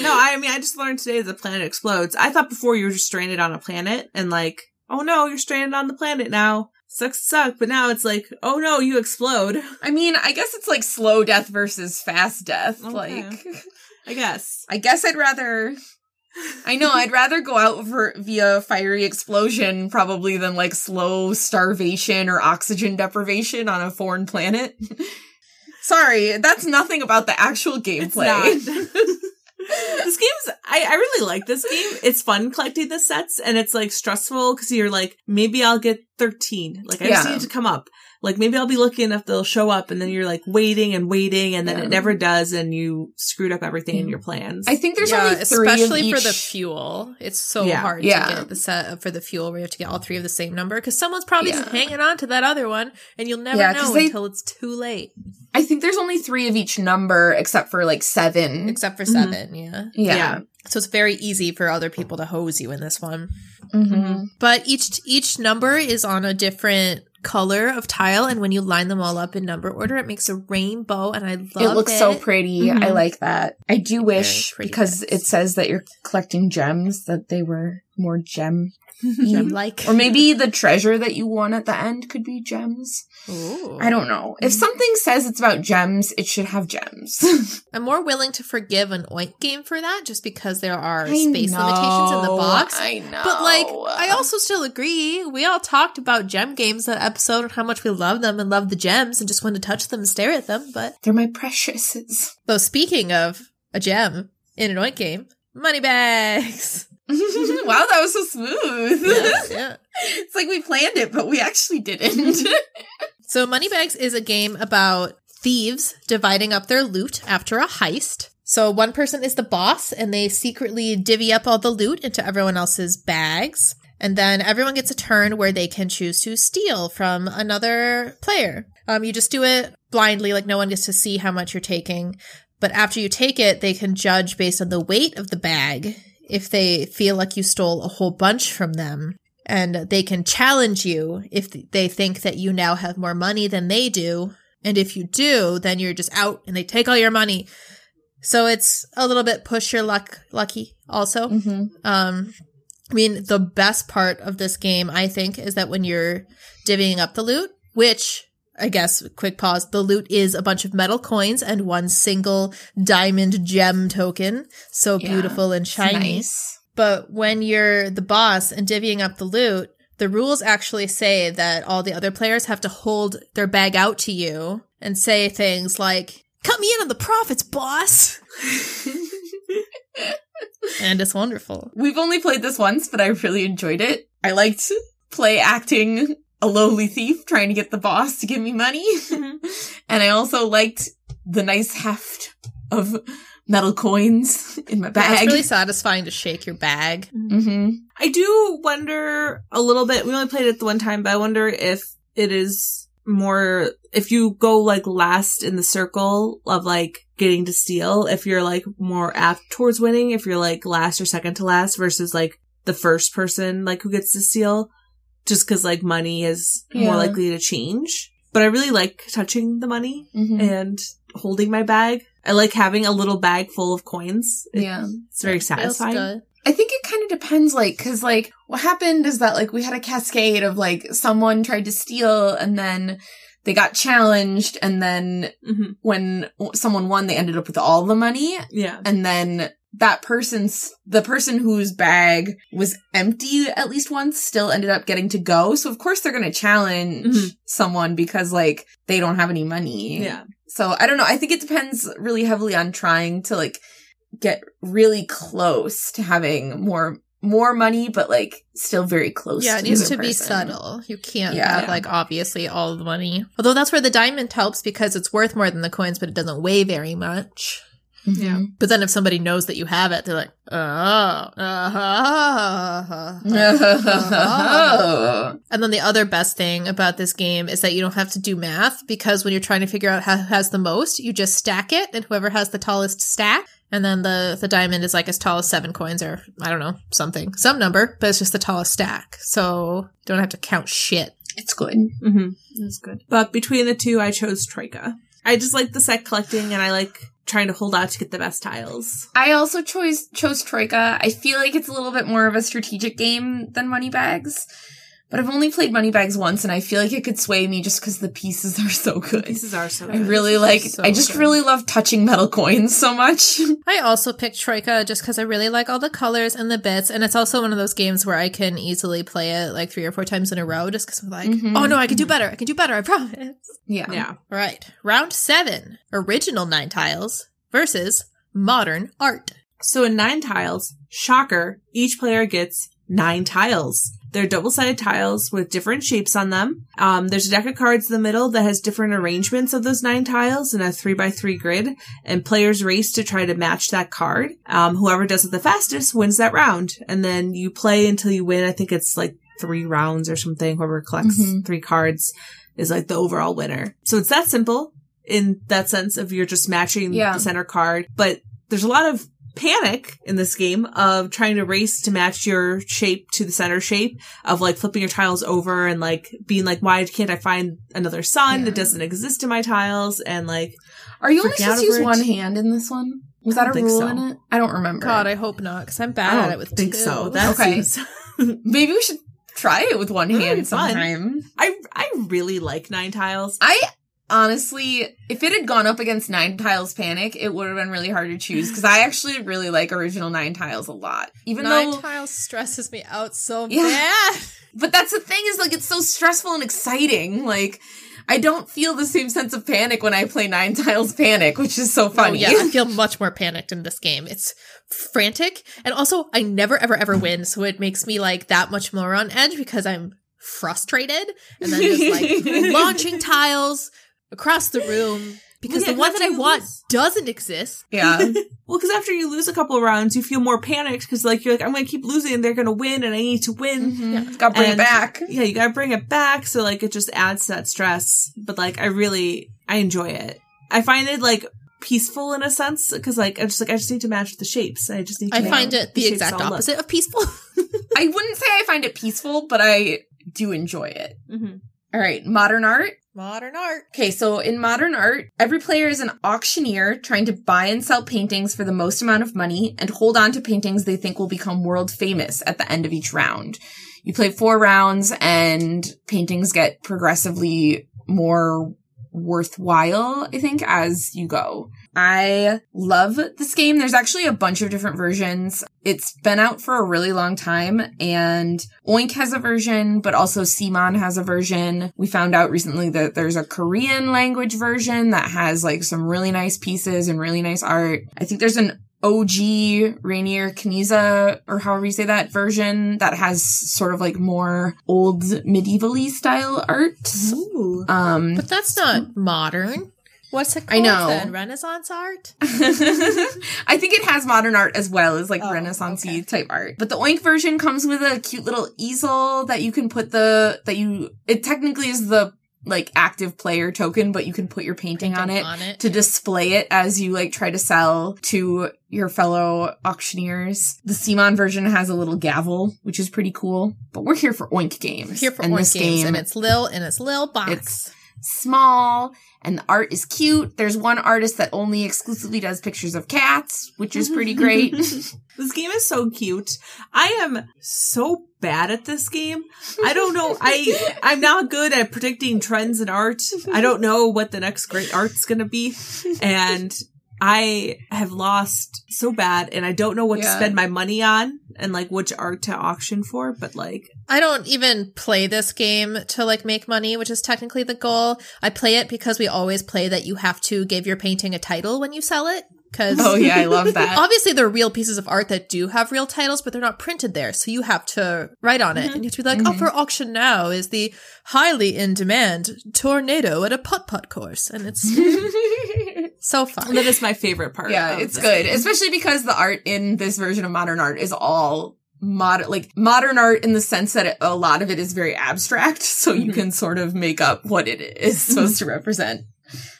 No, I mean I just learned today that the planet explodes. I thought before you were just stranded on a planet and like, oh no, you're stranded on the planet now. Sucks suck, but now it's like, oh no, you explode. I mean, I guess it's like slow death versus fast death. Okay. Like I guess. I guess I'd rather I know, I'd rather go out for via fiery explosion probably than like slow starvation or oxygen deprivation on a foreign planet. Sorry, that's nothing about the actual gameplay. this game's I, I really like this game. It's fun collecting the sets and it's like stressful because you're like, maybe I'll get 13. Like I just need to come up. Like maybe I'll be looking enough they'll show up and then you're like waiting and waiting and then Yeah. it never does and you screwed up everything in your plans. I think there's yeah, only three especially of for the fuel. It's so Yeah. hard Yeah. to get the set for the fuel where you have to get all three of the same number because someone's probably just hanging on to that other one, and you'll never Yeah, 'cause know they- until it's too late. I think there's only three of each number except for like seven. Except for Mhm. seven, yeah. yeah. Yeah. So it's very easy for other people to hose you in this one. Mhm. But each each number is on a different color of tile, and when you line them all up in number order, it makes a rainbow, and I love It It looks so pretty. Mhm. I like that. I do wish because bits. it says that you're collecting gems that they were more gem You like, or maybe the treasure that you won at the end could be gems. Ooh. I don't know. If something says it's about gems, it should have gems. I'm more willing to forgive an oink game for that, just because there are I space limitations in the box. I know. But like, I also still agree. We all talked about gem games that episode and how much we love them and love the gems and just want to touch them and stare at them. But they're my preciouses. though, speaking of a gem in an oink game, money bags. wow, that was so smooth. yeah, yeah. it's like we planned it, but we actually didn't. So Moneybags is a game about thieves dividing up their loot after a heist. So one person is the boss and they secretly divvy up all the loot into everyone else's bags. And then everyone gets a turn where they can choose to steal from another player. Um, you just do it blindly, like no one gets to see how much you're taking. But after you take it, they can judge based on the weight of the bag if they feel like you stole a whole bunch from them and they can challenge you if they think that you now have more money than they do. And if you do, then you're just out and they take all your money. So it's a little bit push your luck lucky also. mm-hmm. Um I mean the best part of this game I think is that when you're divvying up the loot, which I guess quick pause, the loot is a bunch of metal coins and one single diamond gem token. So Yeah, beautiful and shiny. Nice. But when you're the boss and divvying up the loot, the rules actually say that all the other players have to hold their bag out to you and say things like, Cut me in on the profits, boss! and it's wonderful. We've only played this once, but I really enjoyed it. I liked play acting a lowly thief trying to get the boss to give me money. and I also liked the nice heft of metal coins in my bag. It's really satisfying to shake your bag. mm-hmm. I do wonder a little bit. We only played it the one time, but I wonder if it is more if you go like last in the circle of like getting to steal, if you're like more apt towards winning, if you're like last or second to last versus like the first person like who gets to steal, just because like money is Yeah. more likely to change. But I really like touching the money Mm-hmm. and holding my bag. I like having a little bag full of coins. It- Yeah. It's very satisfying. I think it kind of depends, like, cause like, what happened is that like we had a cascade of like someone tried to steal and then they got challenged and then hmm when someone won, they ended up with all the money Yeah. and then that person's the person whose bag was empty at least once still ended up getting to go so of course they're going to challenge Mhm. someone because like they don't have any money Yeah. so i don't know i think it depends really heavily on trying to like get really close to having more more money but like still very close Yeah, to it the needs to be subtle. You can't Yeah. have like obviously all the money. Although that's where the diamond helps because it's worth more than the coins, but it doesn't weigh very much. Yeah. Mhm. But then if somebody knows that you have it, they're like, oh, uh-huh. And then the other best thing about this game is that you don't have to do math because when you're trying to figure out who has the most, you just stack it and whoever has the tallest stack. And then the, the diamond is like as tall as seven coins or I don't know, something, some number, but it's just the tallest stack. So you don't have to count shit. it's good Mm-hmm. That's good. But between the two, I chose Troika. I just like the set collecting and I like trying to hold out to get the best tiles. I also chose chose Troika. I feel like it's a little bit more of a strategic game than Moneybags. But I've only played Moneybags once and I feel like it could sway me just because the pieces are so good. Pieces are so Good. I really like so I just good. really love touching metal coins so much. I also picked Troika just because I really like all the colors and the bits. And it's also one of those games where I can easily play it like three or four times in a row just because I'm like, Mhm. oh no, I can do better. I can do better. I promise. yeah. Yeah. All right. Round seven original nine tiles versus modern art. So in nine tiles, shocker, each player gets nine tiles. They're double-sided tiles with different shapes on them. Um, there's a deck of cards in the middle that has different arrangements of those nine tiles in a three by three grid, and players race to try to match that card. Um, whoever does it the fastest wins that round, and then you play until you win. I think it's like three rounds or something. Whoever collects Mhm. three cards is like the overall winner. So it's that simple in that sense of you're just matching Yeah. the center card, but there's a lot of panic in this game of trying to race to match your shape to the center shape of like flipping your tiles over and like being like, why can't I find another sun Yeah. that doesn't exist in my tiles? And like, Are you only Freaking supposed to use it? one hand in this one? Was that a rule so. in it? I don't remember. God, I hope not because I'm I bad don't at it with think two. so. That Okay. seems, Maybe we should try it with one That'd hand fun. sometime. I, I really like nine tiles. I honestly, if it had gone up against Nine Tiles Panic, it would have been really hard to choose because I actually really like original Nine Tiles a lot. Even Nine though, tiles stresses me out so much. Yeah. bad. but that's the thing is like it's so stressful and exciting. Like I don't feel the same sense of panic when I play Nine Tiles Panic, which is so oh, funny. Oh, yeah, I feel much more panicked in this game. It's frantic, and also I never, ever, ever win, so it makes me like that much more on edge because I'm frustrated, and then just like launching tiles across the room because Yeah, the one that I after want lose- doesn't exist. yeah. Well, because after you lose a couple of rounds, you feel more panicked because like you're like, I'm going to keep losing, and they're going to win, and I need to win. Mhm. Gotta bring And- it back. Yeah, you got to bring it back, so like it just adds to that stress. But like, I really, I enjoy it. I find it like peaceful in a sense because like I just like I just need to match the shapes. I just need. to I find it the shapes exact all look. opposite of peaceful. I wouldn't say I find it peaceful, but I do enjoy it. Mhm. All right, modern art. Modern art. Okay, so in modern art, every player is an auctioneer trying to buy and sell paintings for the most amount of money and hold on to paintings they think will become world famous at the end of each round. You play four rounds and paintings get progressively more worthwhile, I think, as you go. I love this game. There's actually a bunch of different versions. It's been out for a really long time and Oink has a version, but also CMON has a version. We found out recently that there's a Korean language version that has like some really nice pieces and really nice art. I think there's an OG Reiner Knizia, or however you say that version, that has sort of like more old medievally style art. Ooh. Um, But that's not modern. What's it I called know. then? Renaissance art? I think it has modern art as well as like Oh, Renaissance okay. type art. But the Oink version comes with a cute little easel that you can put the that you it technically is the like active player token, but you can put your painting, on it on it. to display it as you like try to sell to your fellow auctioneers. The CMON version has a little gavel, which is pretty cool. But we're here for Oink games. Here for and Oink this games, game and it's Lil in its Lil box. It's- small and the art is cute. There's one artist that only exclusively does pictures of cats, which is pretty great. This game is so cute. I am so bad at this game. I don't know. I I'm not good at predicting trends in art. I don't know what the next great art's gonna be, and I have lost so bad, and I don't know what to spend my money on, and like which art to auction for. But like, I don't even play this game to like make money, which is technically the goal. I play it because we always play that you have to give your painting a title when you sell it. Because oh yeah, I love that. obviously there are real pieces of art that do have real titles, but they're not printed there. So you have to write on it. And you have to be like, oh, Mhm. for auction now is the highly in demand tornado at a putt putt course. And it's so fun. that is my favorite part. yeah, it's good, game. especially because the art in this version of modern art is all mod like modern art in the sense that it, a lot of it is very abstract, so you Mhm. can sort of make up what it is supposed to represent.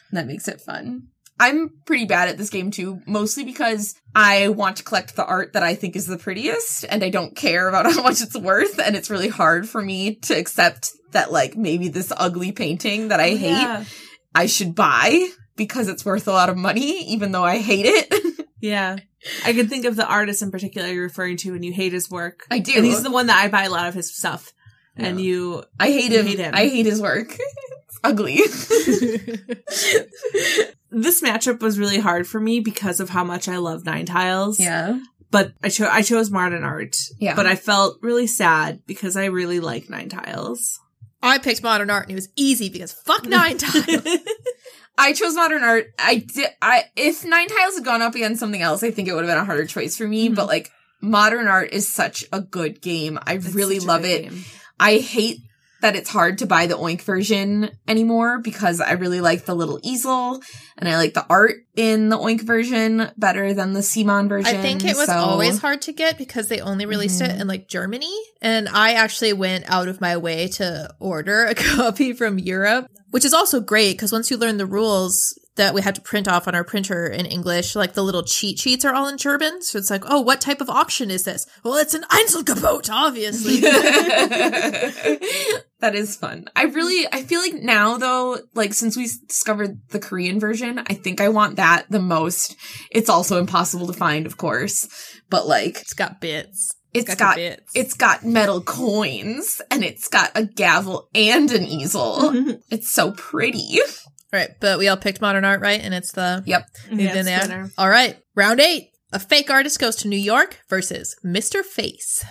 And that makes it fun. I'm pretty bad at this game too, mostly because I want to collect the art that I think is the prettiest and I don't care about how much it's worth and it's really hard for me to accept that like maybe this ugly painting that I hate Yeah. I should buy because it's worth a lot of money, even though I hate it. Yeah. I can think of the artist in particular you're referring to and you hate his work. I do. And he's the one that I buy a lot of his stuff. And you I hate You him. hate him. I hate his work. it's ugly. this matchup was really hard for me because of how much I love Nine Tiles. yeah. But I chose I chose modern art. Yeah. But I felt really sad because I really like Nine Tiles. I picked modern art and it was easy because fuck nine tiles. I chose modern art. I did. I if Nine Tiles had gone up against something else, I think it would have been a harder choice for me. Mhm. But like modern art is such a good game. I It's really love it. game. I hate that it's hard to buy the Oink version anymore because I really like the little easel and I like the art in the Oink version better than the CMON version. I think it was so- always hard to get because they only released it Mhm. in like Germany. And I actually went out of my way to order a copy from Europe, which is also great because once you learn the rules that we had to print off on our printer in English, like the little cheat sheets are all in German. So it's like, oh, what type of auction is this? Well, it's an Einzelgebot, obviously. that is fun. I really, I feel like now though, like since we discovered the Korean version, I think I want that the most. It's also impossible to find, of course, but like it's got bits. It's got got, bits. it's got metal coins and it's got a gavel and an easel. Mm-hmm. it's so pretty. Right. But we all picked modern art, right? And it's the Yep. Yeah, in there. All right. Round eight. A fake artist goes to New York versus Mr. Face.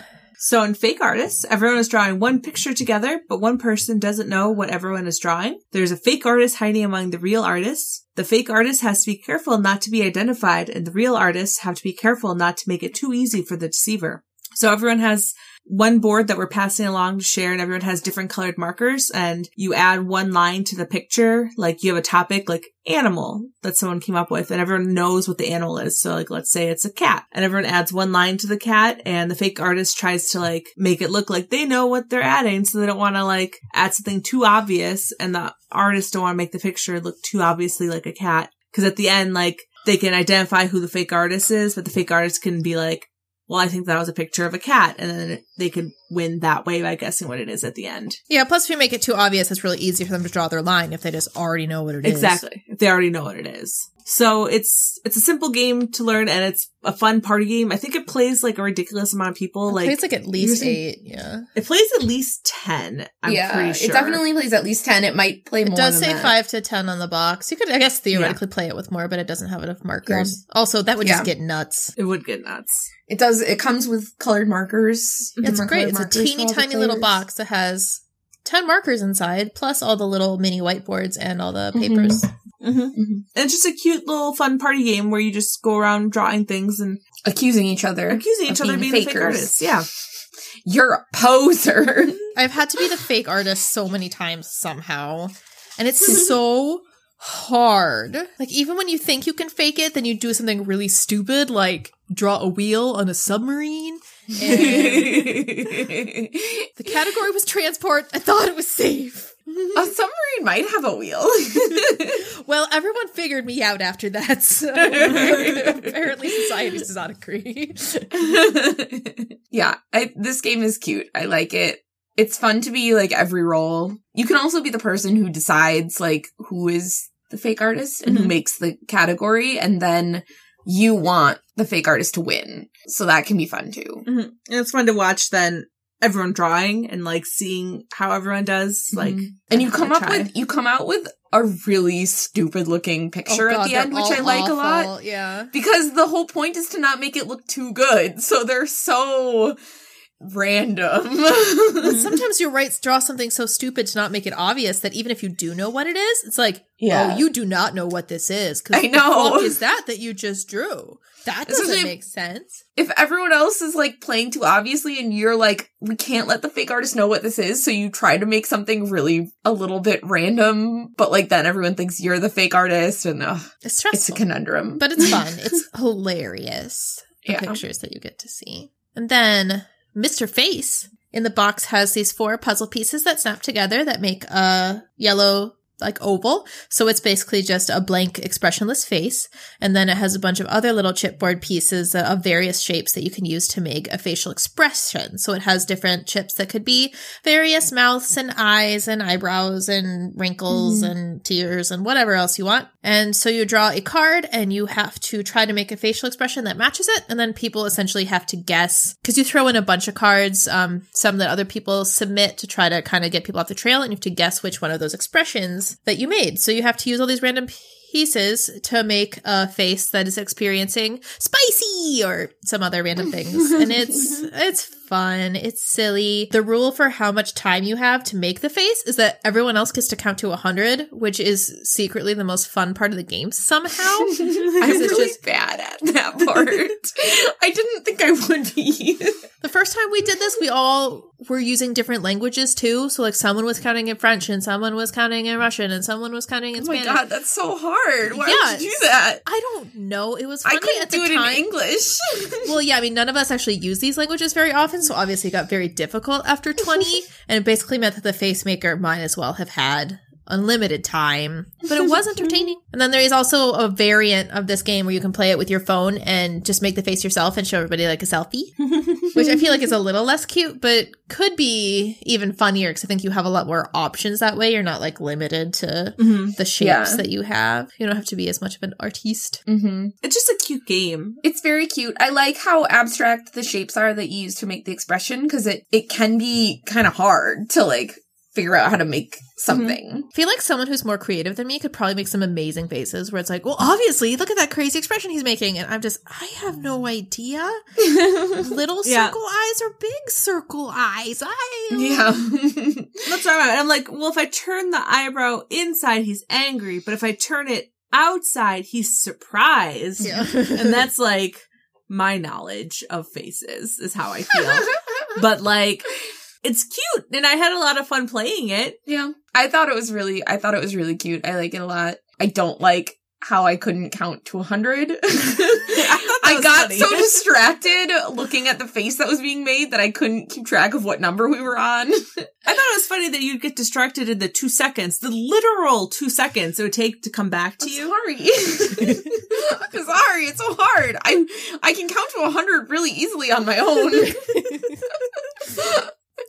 So in Fake Artists, everyone is drawing one picture together, but one person doesn't know what everyone is drawing. There's a fake artist hiding among the real artists. The fake artist has to be careful not to be identified, and the real artists have to be careful not to make it too easy for the deceiver. So everyone has one board that we're passing along to share and everyone has different colored markers and you add one line to the picture. Like you have a topic like animal that someone came up with and everyone knows what the animal is. So like let's say it's a cat and everyone adds one line to the cat and the fake artist tries to like make it look like they know what they're adding. So they don't want to like add something too obvious and the artist don't want to make the picture look too obviously like a cat. Cause at the end, like they can identify who the fake artist is, but the fake artist can be like, well, I think that was a picture of a cat. And then they could win that way by guessing what it is at the end. Yeah, plus if you make it too obvious, it's really easy for them to draw their line if they just already know what it is. Exactly. If they already know what it is. So it's, it's a simple game to learn and it's a fun party game. I think it plays like a ridiculous amount of people. It like, plays like at least using- eight, yeah. it plays at least 10. I'm yeah, pretty sure. it definitely plays at least ten. It might play more. It more. does than say that. five to ten on the box. You could, I guess, theoretically play it with more, but it doesn't have enough markers. Also, that would Yeah. just get nuts. It would get nuts. It does. It comes with colored markers. It's great. It's a teeny tiny little box that has 10 markers inside, plus all the little mini whiteboards and all the Mhm. papers. Mm-hmm. Mhm. And it's just a cute little fun party game where you just go around drawing things and Accusing each other. accusing of each other being being the fake artists. Yeah. You're a poser. I've had to be the fake artist so many times somehow. And it's so hard. Like, even when you think you can fake it, then you do something really stupid, like draw a wheel on a submarine. And the category was transport. I thought it was safe. a submarine might have a wheel. Well, everyone figured me out after that, so apparently society does not agree. yeah, I, this game is cute. I like it. It's fun to be like every role. You can also be the person who decides like who is the fake artist and who Mhm. makes the category, and then you want the fake artist to win. So that can be fun too. hmm And it's fun to watch then everyone drawing and like seeing how everyone does. Like, Mhm. and you come up try. with you come out with a really stupid looking picture Oh, at the end, which I like a lot. Yeah. Because the whole point is to not make it look too good. So they're so random. Sometimes you write draw something so stupid to not make it obvious that even if you do know what it is, it's like, oh, Yeah. oh, you do not know what this is. I know. What is that that you just drew? That doesn't make sense. if everyone else is like playing too obviously and you're like, we can't let the fake artist know what this is. So you try to make something really a little bit random, but like then everyone thinks you're the fake artist and ugh, It's it's a conundrum. but it's fun. It's hilarious. The Yeah. pictures that you get to see, and then Mr. Face in the box has these four puzzle pieces that snap together that make a yellow like oval. So it's basically just a blank expressionless face. And then it has a bunch of other little chipboard pieces of various shapes that you can use to make a facial expression. So it has different chips that could be various mouths and eyes and eyebrows and wrinkles and tears and whatever else you want. And so you draw a card and you have to try to make a facial expression that matches it. And then people essentially have to guess because you throw in a bunch of cards, um, some that other people submit to try to kind of get people off the trail. And you have to guess which one of those expressions that you made. So you have to use all these random pieces to make a face that is experiencing spicy or some other random things. and it's, it's fun. It's silly. The rule for how much time you have to make the face is that everyone else gets to count to 100, which is secretly the most fun part of the game somehow. I'm it's really just- bad at that part. I didn't think I would be. The first time we did this, we all were using different languages too. So like someone was counting in French and someone was counting in Russian and someone was counting in Spanish. Oh my god, that's so hard. Why Yeah, would you do that? I don't know. It was I couldn't at the do it time. in English. Well, yeah, I mean, none of us actually use these languages very often, so obviously it got very difficult after 20, and it basically meant that the face maker might as well have had unlimited time, but it was entertaining. And then there is also a variant of this game where you can play it with your phone and just make the face yourself and show everybody like a selfie, which I feel like is a little less cute, but could be even funnier because I think you have a lot more options that way. You're not like limited to Mhm. the shapes Yeah. that you have. You don't have to be as much of an artiste. mm-hmm. It's just a cute game. It's very cute. I like how abstract the shapes are that you use to make the expression because it, it can be kind of hard to like figure out how to make mm-hmm. something. I feel like someone who's more creative than me could probably make some amazing faces where it's like, well, obviously, look at that crazy expression he's making. And I'm just, I have no idea. Little Yeah. circle eyes or big circle eyes. I yeah. That's what I'm. I'm like, well, if I turn the eyebrow inside, he's angry, but if I turn it outside, he's surprised. Yeah. and that's like my knowledge of faces is how I feel. but like, it's cute, and I had a lot of fun playing it. yeah. I thought it was really I thought it was really cute. I like it a lot. I don't like how I couldn't count to 100. thought that I got funny. so distracted looking at the face that was being made that I couldn't keep track of what number we were on. I thought it was funny that you'd get distracted in the two seconds, the literal two seconds it would take to come back to I'm you. sorry. I'm sorry, it's so hard. I I can count to 100 really easily on my own.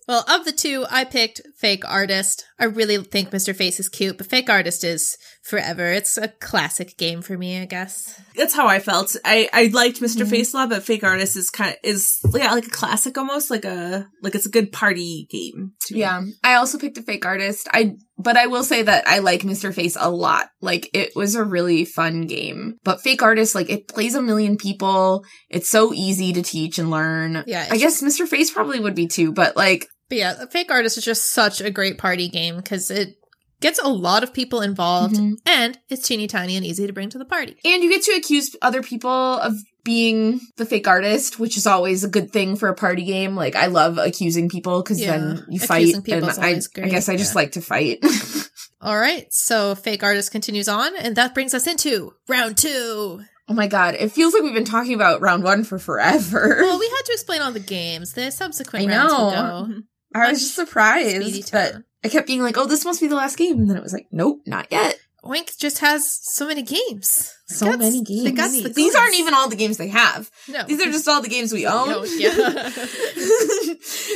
Well, of the two, I picked Fake Artist. I really think Mr. Face is cute, but Fake Artist is forever. It's a classic game for me, I guess. That's how I felt. I, I liked mister Mhm. Face a lot, but Fake Artist is kind of is yeah like a classic almost like a like it's a good party game. To me. Yeah. I also picked a fake artist. I but I will say that I like Mr. Face a lot. Like it was a really fun game. But fake artist like it plays a million people. It's so easy to teach and learn. Yeah, I guess Mr. Face probably would be too, but like But yeah, Fake Artist is just such a great party game because it gets a lot of people involved Mhm. and it's teeny tiny and easy to bring to the party. and you get to accuse other people of being the fake artist, which is always a good thing for a party game. Like I love accusing people because Yeah. then you Accusing fight and people I, I guess I just yeah. like to fight. All right, so Fake Artist continues on, and that brings us into round two. oh my god, it feels like we've been talking about round 1 for forever. Well, we had to explain all the games. The subsequent I rounds will know. go. I was just surprised, but turn. I kept being like, "Oh, this must be the last game," and then it was like, "Nope, not yet." Oink just has so many games. So That's- many games. They got the These aren't even all the games they have. No. These are just all the games we own. own, yeah.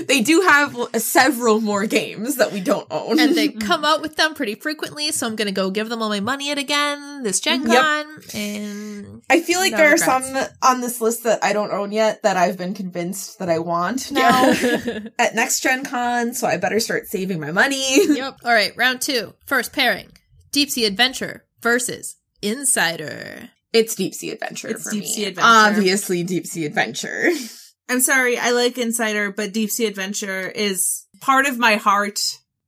they do have several more games that we don't own, and they come out with them pretty frequently, so I'm gonna go give them all my money yet again this Gen Yep. Con. And I feel like No there regrets. are some on this list that I don't own yet that I've been convinced that I want now at next Gen Con, so I better start saving my money. yep. All right, round two. First pairing Deep Sea Adventure versus Insider. it's Deep Sea Adventure It's for Deep me. Sea Adventure. Obviously, Deep Sea Adventure. I'm sorry, I like Insider, but Deep Sea Adventure is part of my heart.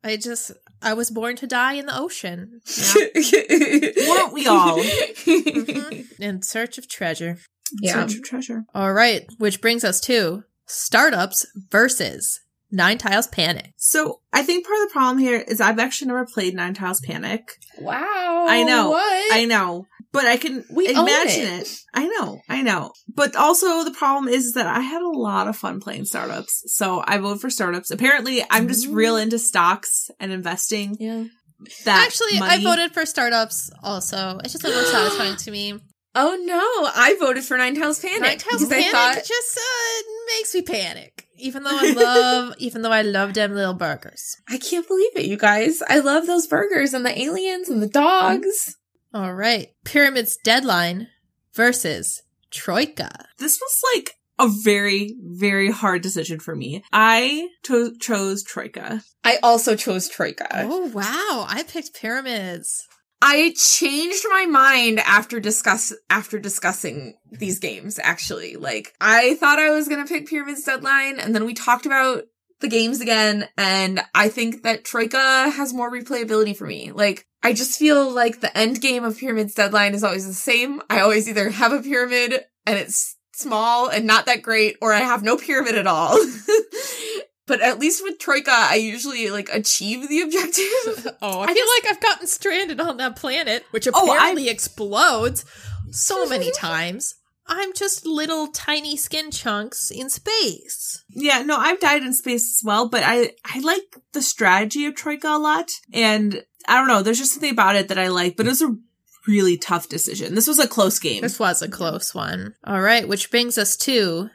I just, I was born to die in the ocean Weren't we all? Mm-hmm. in search of treasure. Yeah. Search for treasure. All right, which brings us to startups versus Nine Tiles Panic. So I think part of the problem here is I've actually never played Nine Tiles Panic. Wow. I know. What? I know, but I can We imagine it. it. I know, I know. But also the problem is that I had a lot of fun playing startups, so I voted for startups. Apparently, I'm just real into stocks and investing. yeah. That Actually, money. I voted for startups also. It's just a little satisfying to me. Oh no! I voted for Nine Tiles Panic Nine Tiles Panic I thought just uh, makes me panic. Even though I love, even though I love them little burgers. I can't believe it, you guys. I love those burgers and the aliens and the dogs. All right, Pyramid's Deadline versus Troika. this was like a very, very hard decision for me. I to- chose Troika. I also chose Troika. Oh wow, I picked Pyramids. I changed my mind after discuss after discussing these games. Actually, like I thought I was gonna pick Pyramid's Deadline, and then we talked about the games again, and I think that Troika has more replayability for me. Like I just feel like the end game of Pyramid's Deadline is always the same. I always either have a pyramid and it's small and not that great, or I have no pyramid at all. But at least with Troika, I usually like achieve the objective. Oh, I, I feel just- like I've gotten stranded on that planet, which Oh, apparently explodes so many times. I'm just little tiny skin chunks in space. Yeah, no, I've died in space as well, but I I like the strategy of Troika a lot, and I don't know, there's just something about it that I like. But it was a really tough decision. This was a close game. This was a close one. All right, which brings us to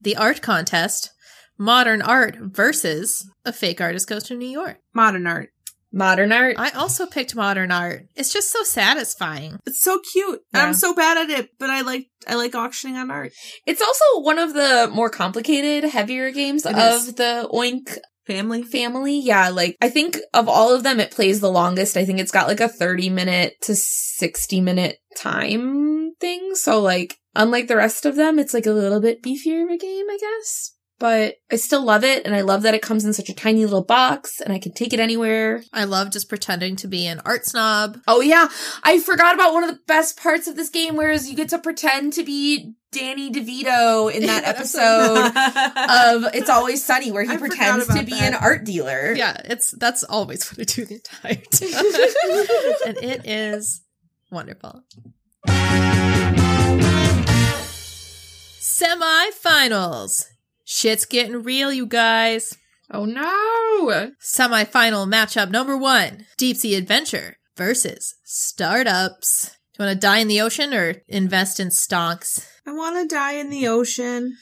the art contest modern art versus a fake artist goes to New York. Modern art. Modern art. I also picked modern art. It's just so satisfying. It's so cute. Yeah. I'm so bad at it, but I like I like auctioning on art. It's also one of the more complicated, heavier games It of is. the Oink Family. family yeah like i think of all of them it plays the longest i think it's got like a 30 minute to 60 minute time thing so like unlike the rest of them it's like a little bit beefier of a game i guess but i still love it and i love that it comes in such a tiny little box and i can take it anywhere I love just pretending to be an art snob. oh yeah i forgot about one of the best parts of this game whereas you get to pretend to be danny devito in that episode of It's Always Sunny, where he I pretends to be that. an art dealer. Yeah, it's that's always what I do the entire time. and it is wonderful. Semi-finals. Shit's getting real, you guys. Oh no! Semi-final matchup number one: Deep Sea Adventure versus Startups. Do you want to die in the ocean or invest in stocks? I want to die in the ocean.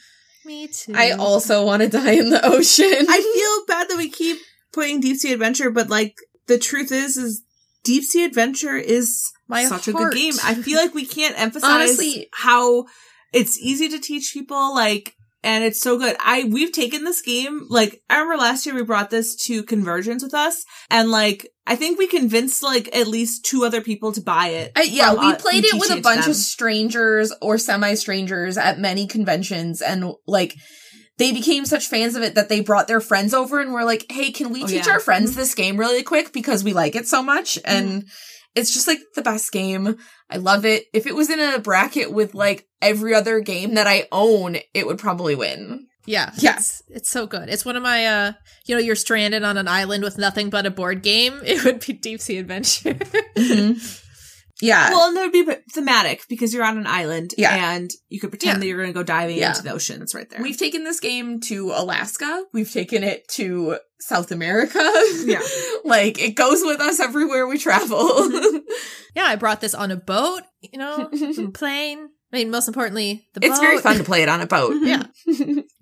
Me too. I also want to die in the ocean. I feel bad that we keep putting Deep Sea Adventure, but like the truth is, is Deep Sea Adventure is My such a good game. I feel like we can't emphasize Honestly- how it's easy to teach people, like, and it's so good. I we've taken this game like I remember last year we brought this to Conversions with us, and like I think we convinced like at least two other people to buy it. Yeah, we uh, played it with a bunch of strangers or semi-strangers at many conventions, and like they became such fans of it that they brought their friends over and were like, "Hey, can we Oh, teach yeah. our friends this game really quick because we like it so much?" And it's just like the best game. I love it. If it was in a bracket with like every other game that I own, it would probably win. Yeah. Yes. It's, it's so good. It's one of my, uh, you know, you're stranded on an island with nothing but a board game. It would be Deep Sea Adventure. Yeah. Well, and there would be thematic because you're on an island, Yeah. and you could pretend Yeah. that you're going to go diving Yeah. into the ocean. It's right there. We've taken this game to Alaska. We've taken it to South America. Yeah. like it goes with us everywhere we travel. Mm-hmm. yeah. I brought this on a boat, you know, from plane. I mean, most importantly, the it's boat. very fun to play it on a boat. Yeah.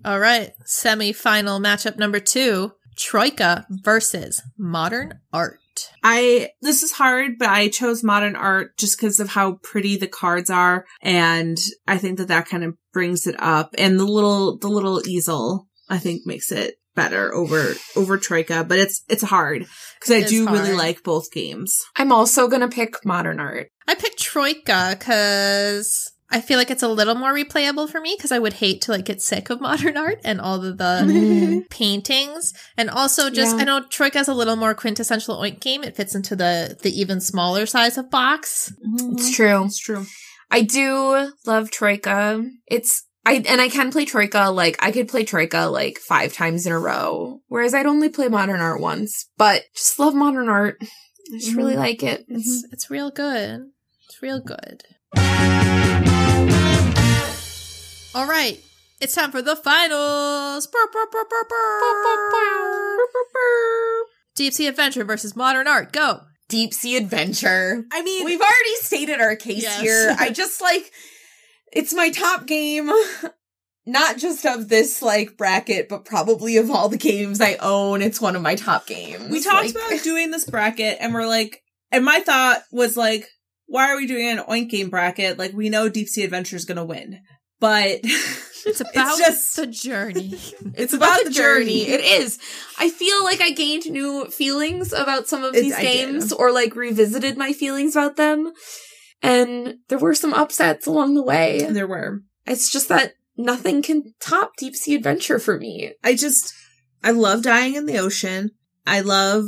All right. Semi-final matchup number two. Troika versus Modern Art. I this is hard, but I chose modern art just because of how pretty the cards are, and I think that that kind of brings it up. And the little the little easel, I think, makes it better over over Troika. But it's it's hard because I It is do really like both games. I'm also gonna pick modern art. I picked Troika because I feel like it's a little more replayable for me because I would hate to like get sick of modern art and all of the mm-hmm. paintings. And also just Yeah. I know Troika is a little more quintessential oink game. It fits into the the even smaller size of box. Mm-hmm. It's mm-hmm. true. It's true. I do love Troika. It's I and I can play Troika like I could play Troika like five times in a row, whereas I'd only play modern art once. But just love modern art. I just really Mhm. like it. It's it's real good. It's real good. All right. It's time for the finals. Deep Sea Adventure versus Modern Art. Go. Deep Sea Adventure. I mean, We've already stated our case Yes. here. I just like it's my top game, not just of this like bracket, but probably of all the games I own. It's one of my top games. we talked Like- about doing this bracket, and we're like, and my thought was like, why are we doing an oink game bracket? Like, we know Deep Sea Adventure is going to win, but It's about just- the journey. It's about, about the journey. journey. It is. I feel like I gained new feelings about some of It's- these I did. games or like revisited my feelings about them. And there were some upsets along the way. there were. It's just that nothing can top Deep Sea Adventure for me. I just, I love dying in the ocean. I love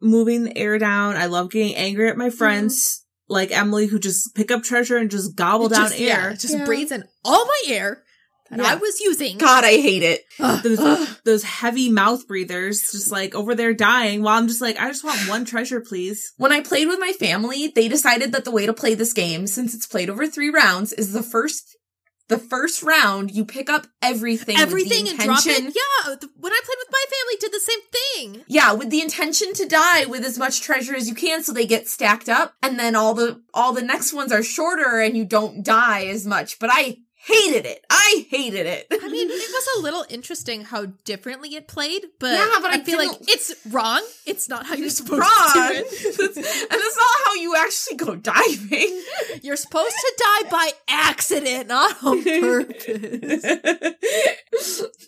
moving the air down. I love getting angry at my mm-hmm. friends, like Emily, who just pick up treasure and just gobble down just, air. it just Yeah. breathes in all my air that Yeah. I was using. God, I hate it. Ugh. Those, Ugh. those heavy mouth breathers, just like over there dying, while I'm just like, I just want one treasure, please. When I played with my family, they decided that the way to play this game, since it's played over three rounds, is the first the first round you pick up everything. Everything and drop it. Yeah, when I played with my family, did the same thing. Yeah, with the intention to die with as much treasure as you can so they get stacked up and then all the all the next ones are shorter and you don't die as much. But I hated it. I hated it. I mean, it was a little interesting how differently it played, but, Yeah, but I feel like it's wrong. It's not how you're supposed Wrong. to do That's- and that's not how you actually go diving. You're supposed to die by accident, not on purpose.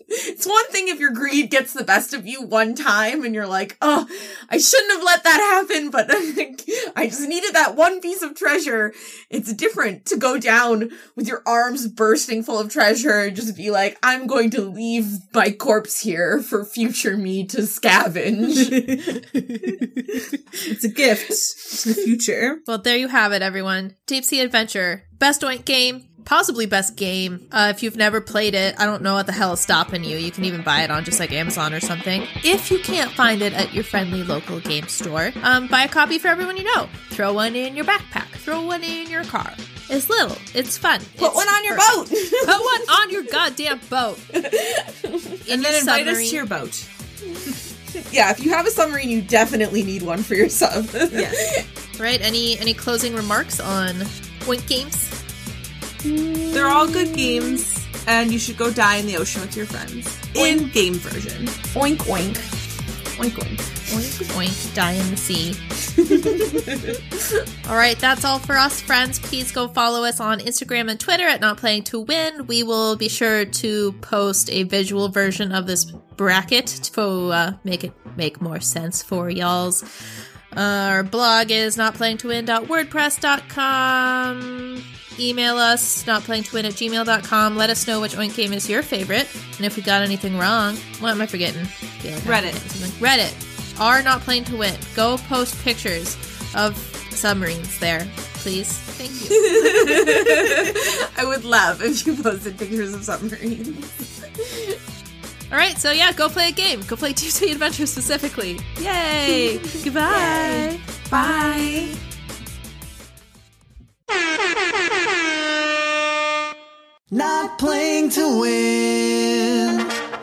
it's one thing if your greed gets the best of you one time and you're like, oh, I shouldn't have let that happen, but I just needed that one piece of treasure. It's different to go down with your arms bursting full of treasure and just be like, I'm going to leave my corpse here for future me to scavenge. It's a gift to the future. Well, there you have it, everyone. Deep Sea Adventure. Best oink game. Possibly best game. Uh, if you've never played it, I don't know what the hell is stopping you. You can even buy it on just like Amazon or something. If you can't find it at your friendly local game store, um, buy a copy for everyone you know. Throw one in your backpack. Throw one in your car. It's little. It's fun. Put It's one on your perfect. boat. Put one on your goddamn boat. And then invite us to your boat. yeah, if you have a submarine, you definitely need one for your sub. Yes. Right? Any any closing remarks on Oink games? They're all good games, and you should go die in the ocean with your friends. In game version. oink oink. Oink oink. Oink oink, die in the sea. all right, that's all for us, friends. Please go follow us on Instagram and Twitter at Not Playing to Win. We will be sure to post a visual version of this bracket to uh, make it make more sense for y'all's. Uh, our blog is notplayingtowin.wordpress.com. Email us, notplayingtowin at gmail.com. Let us know which oink game is your favorite. And if we got anything wrong, what am I forgetting? I feel like I'm Reddit. Reddit. Are not playing to win. Go post pictures of submarines there, please. Thank you. I would love if you posted pictures of submarines. All right, so yeah, go play a game. Go play Sea Adventure specifically. Yay! Goodbye. Bye. Not playing to win.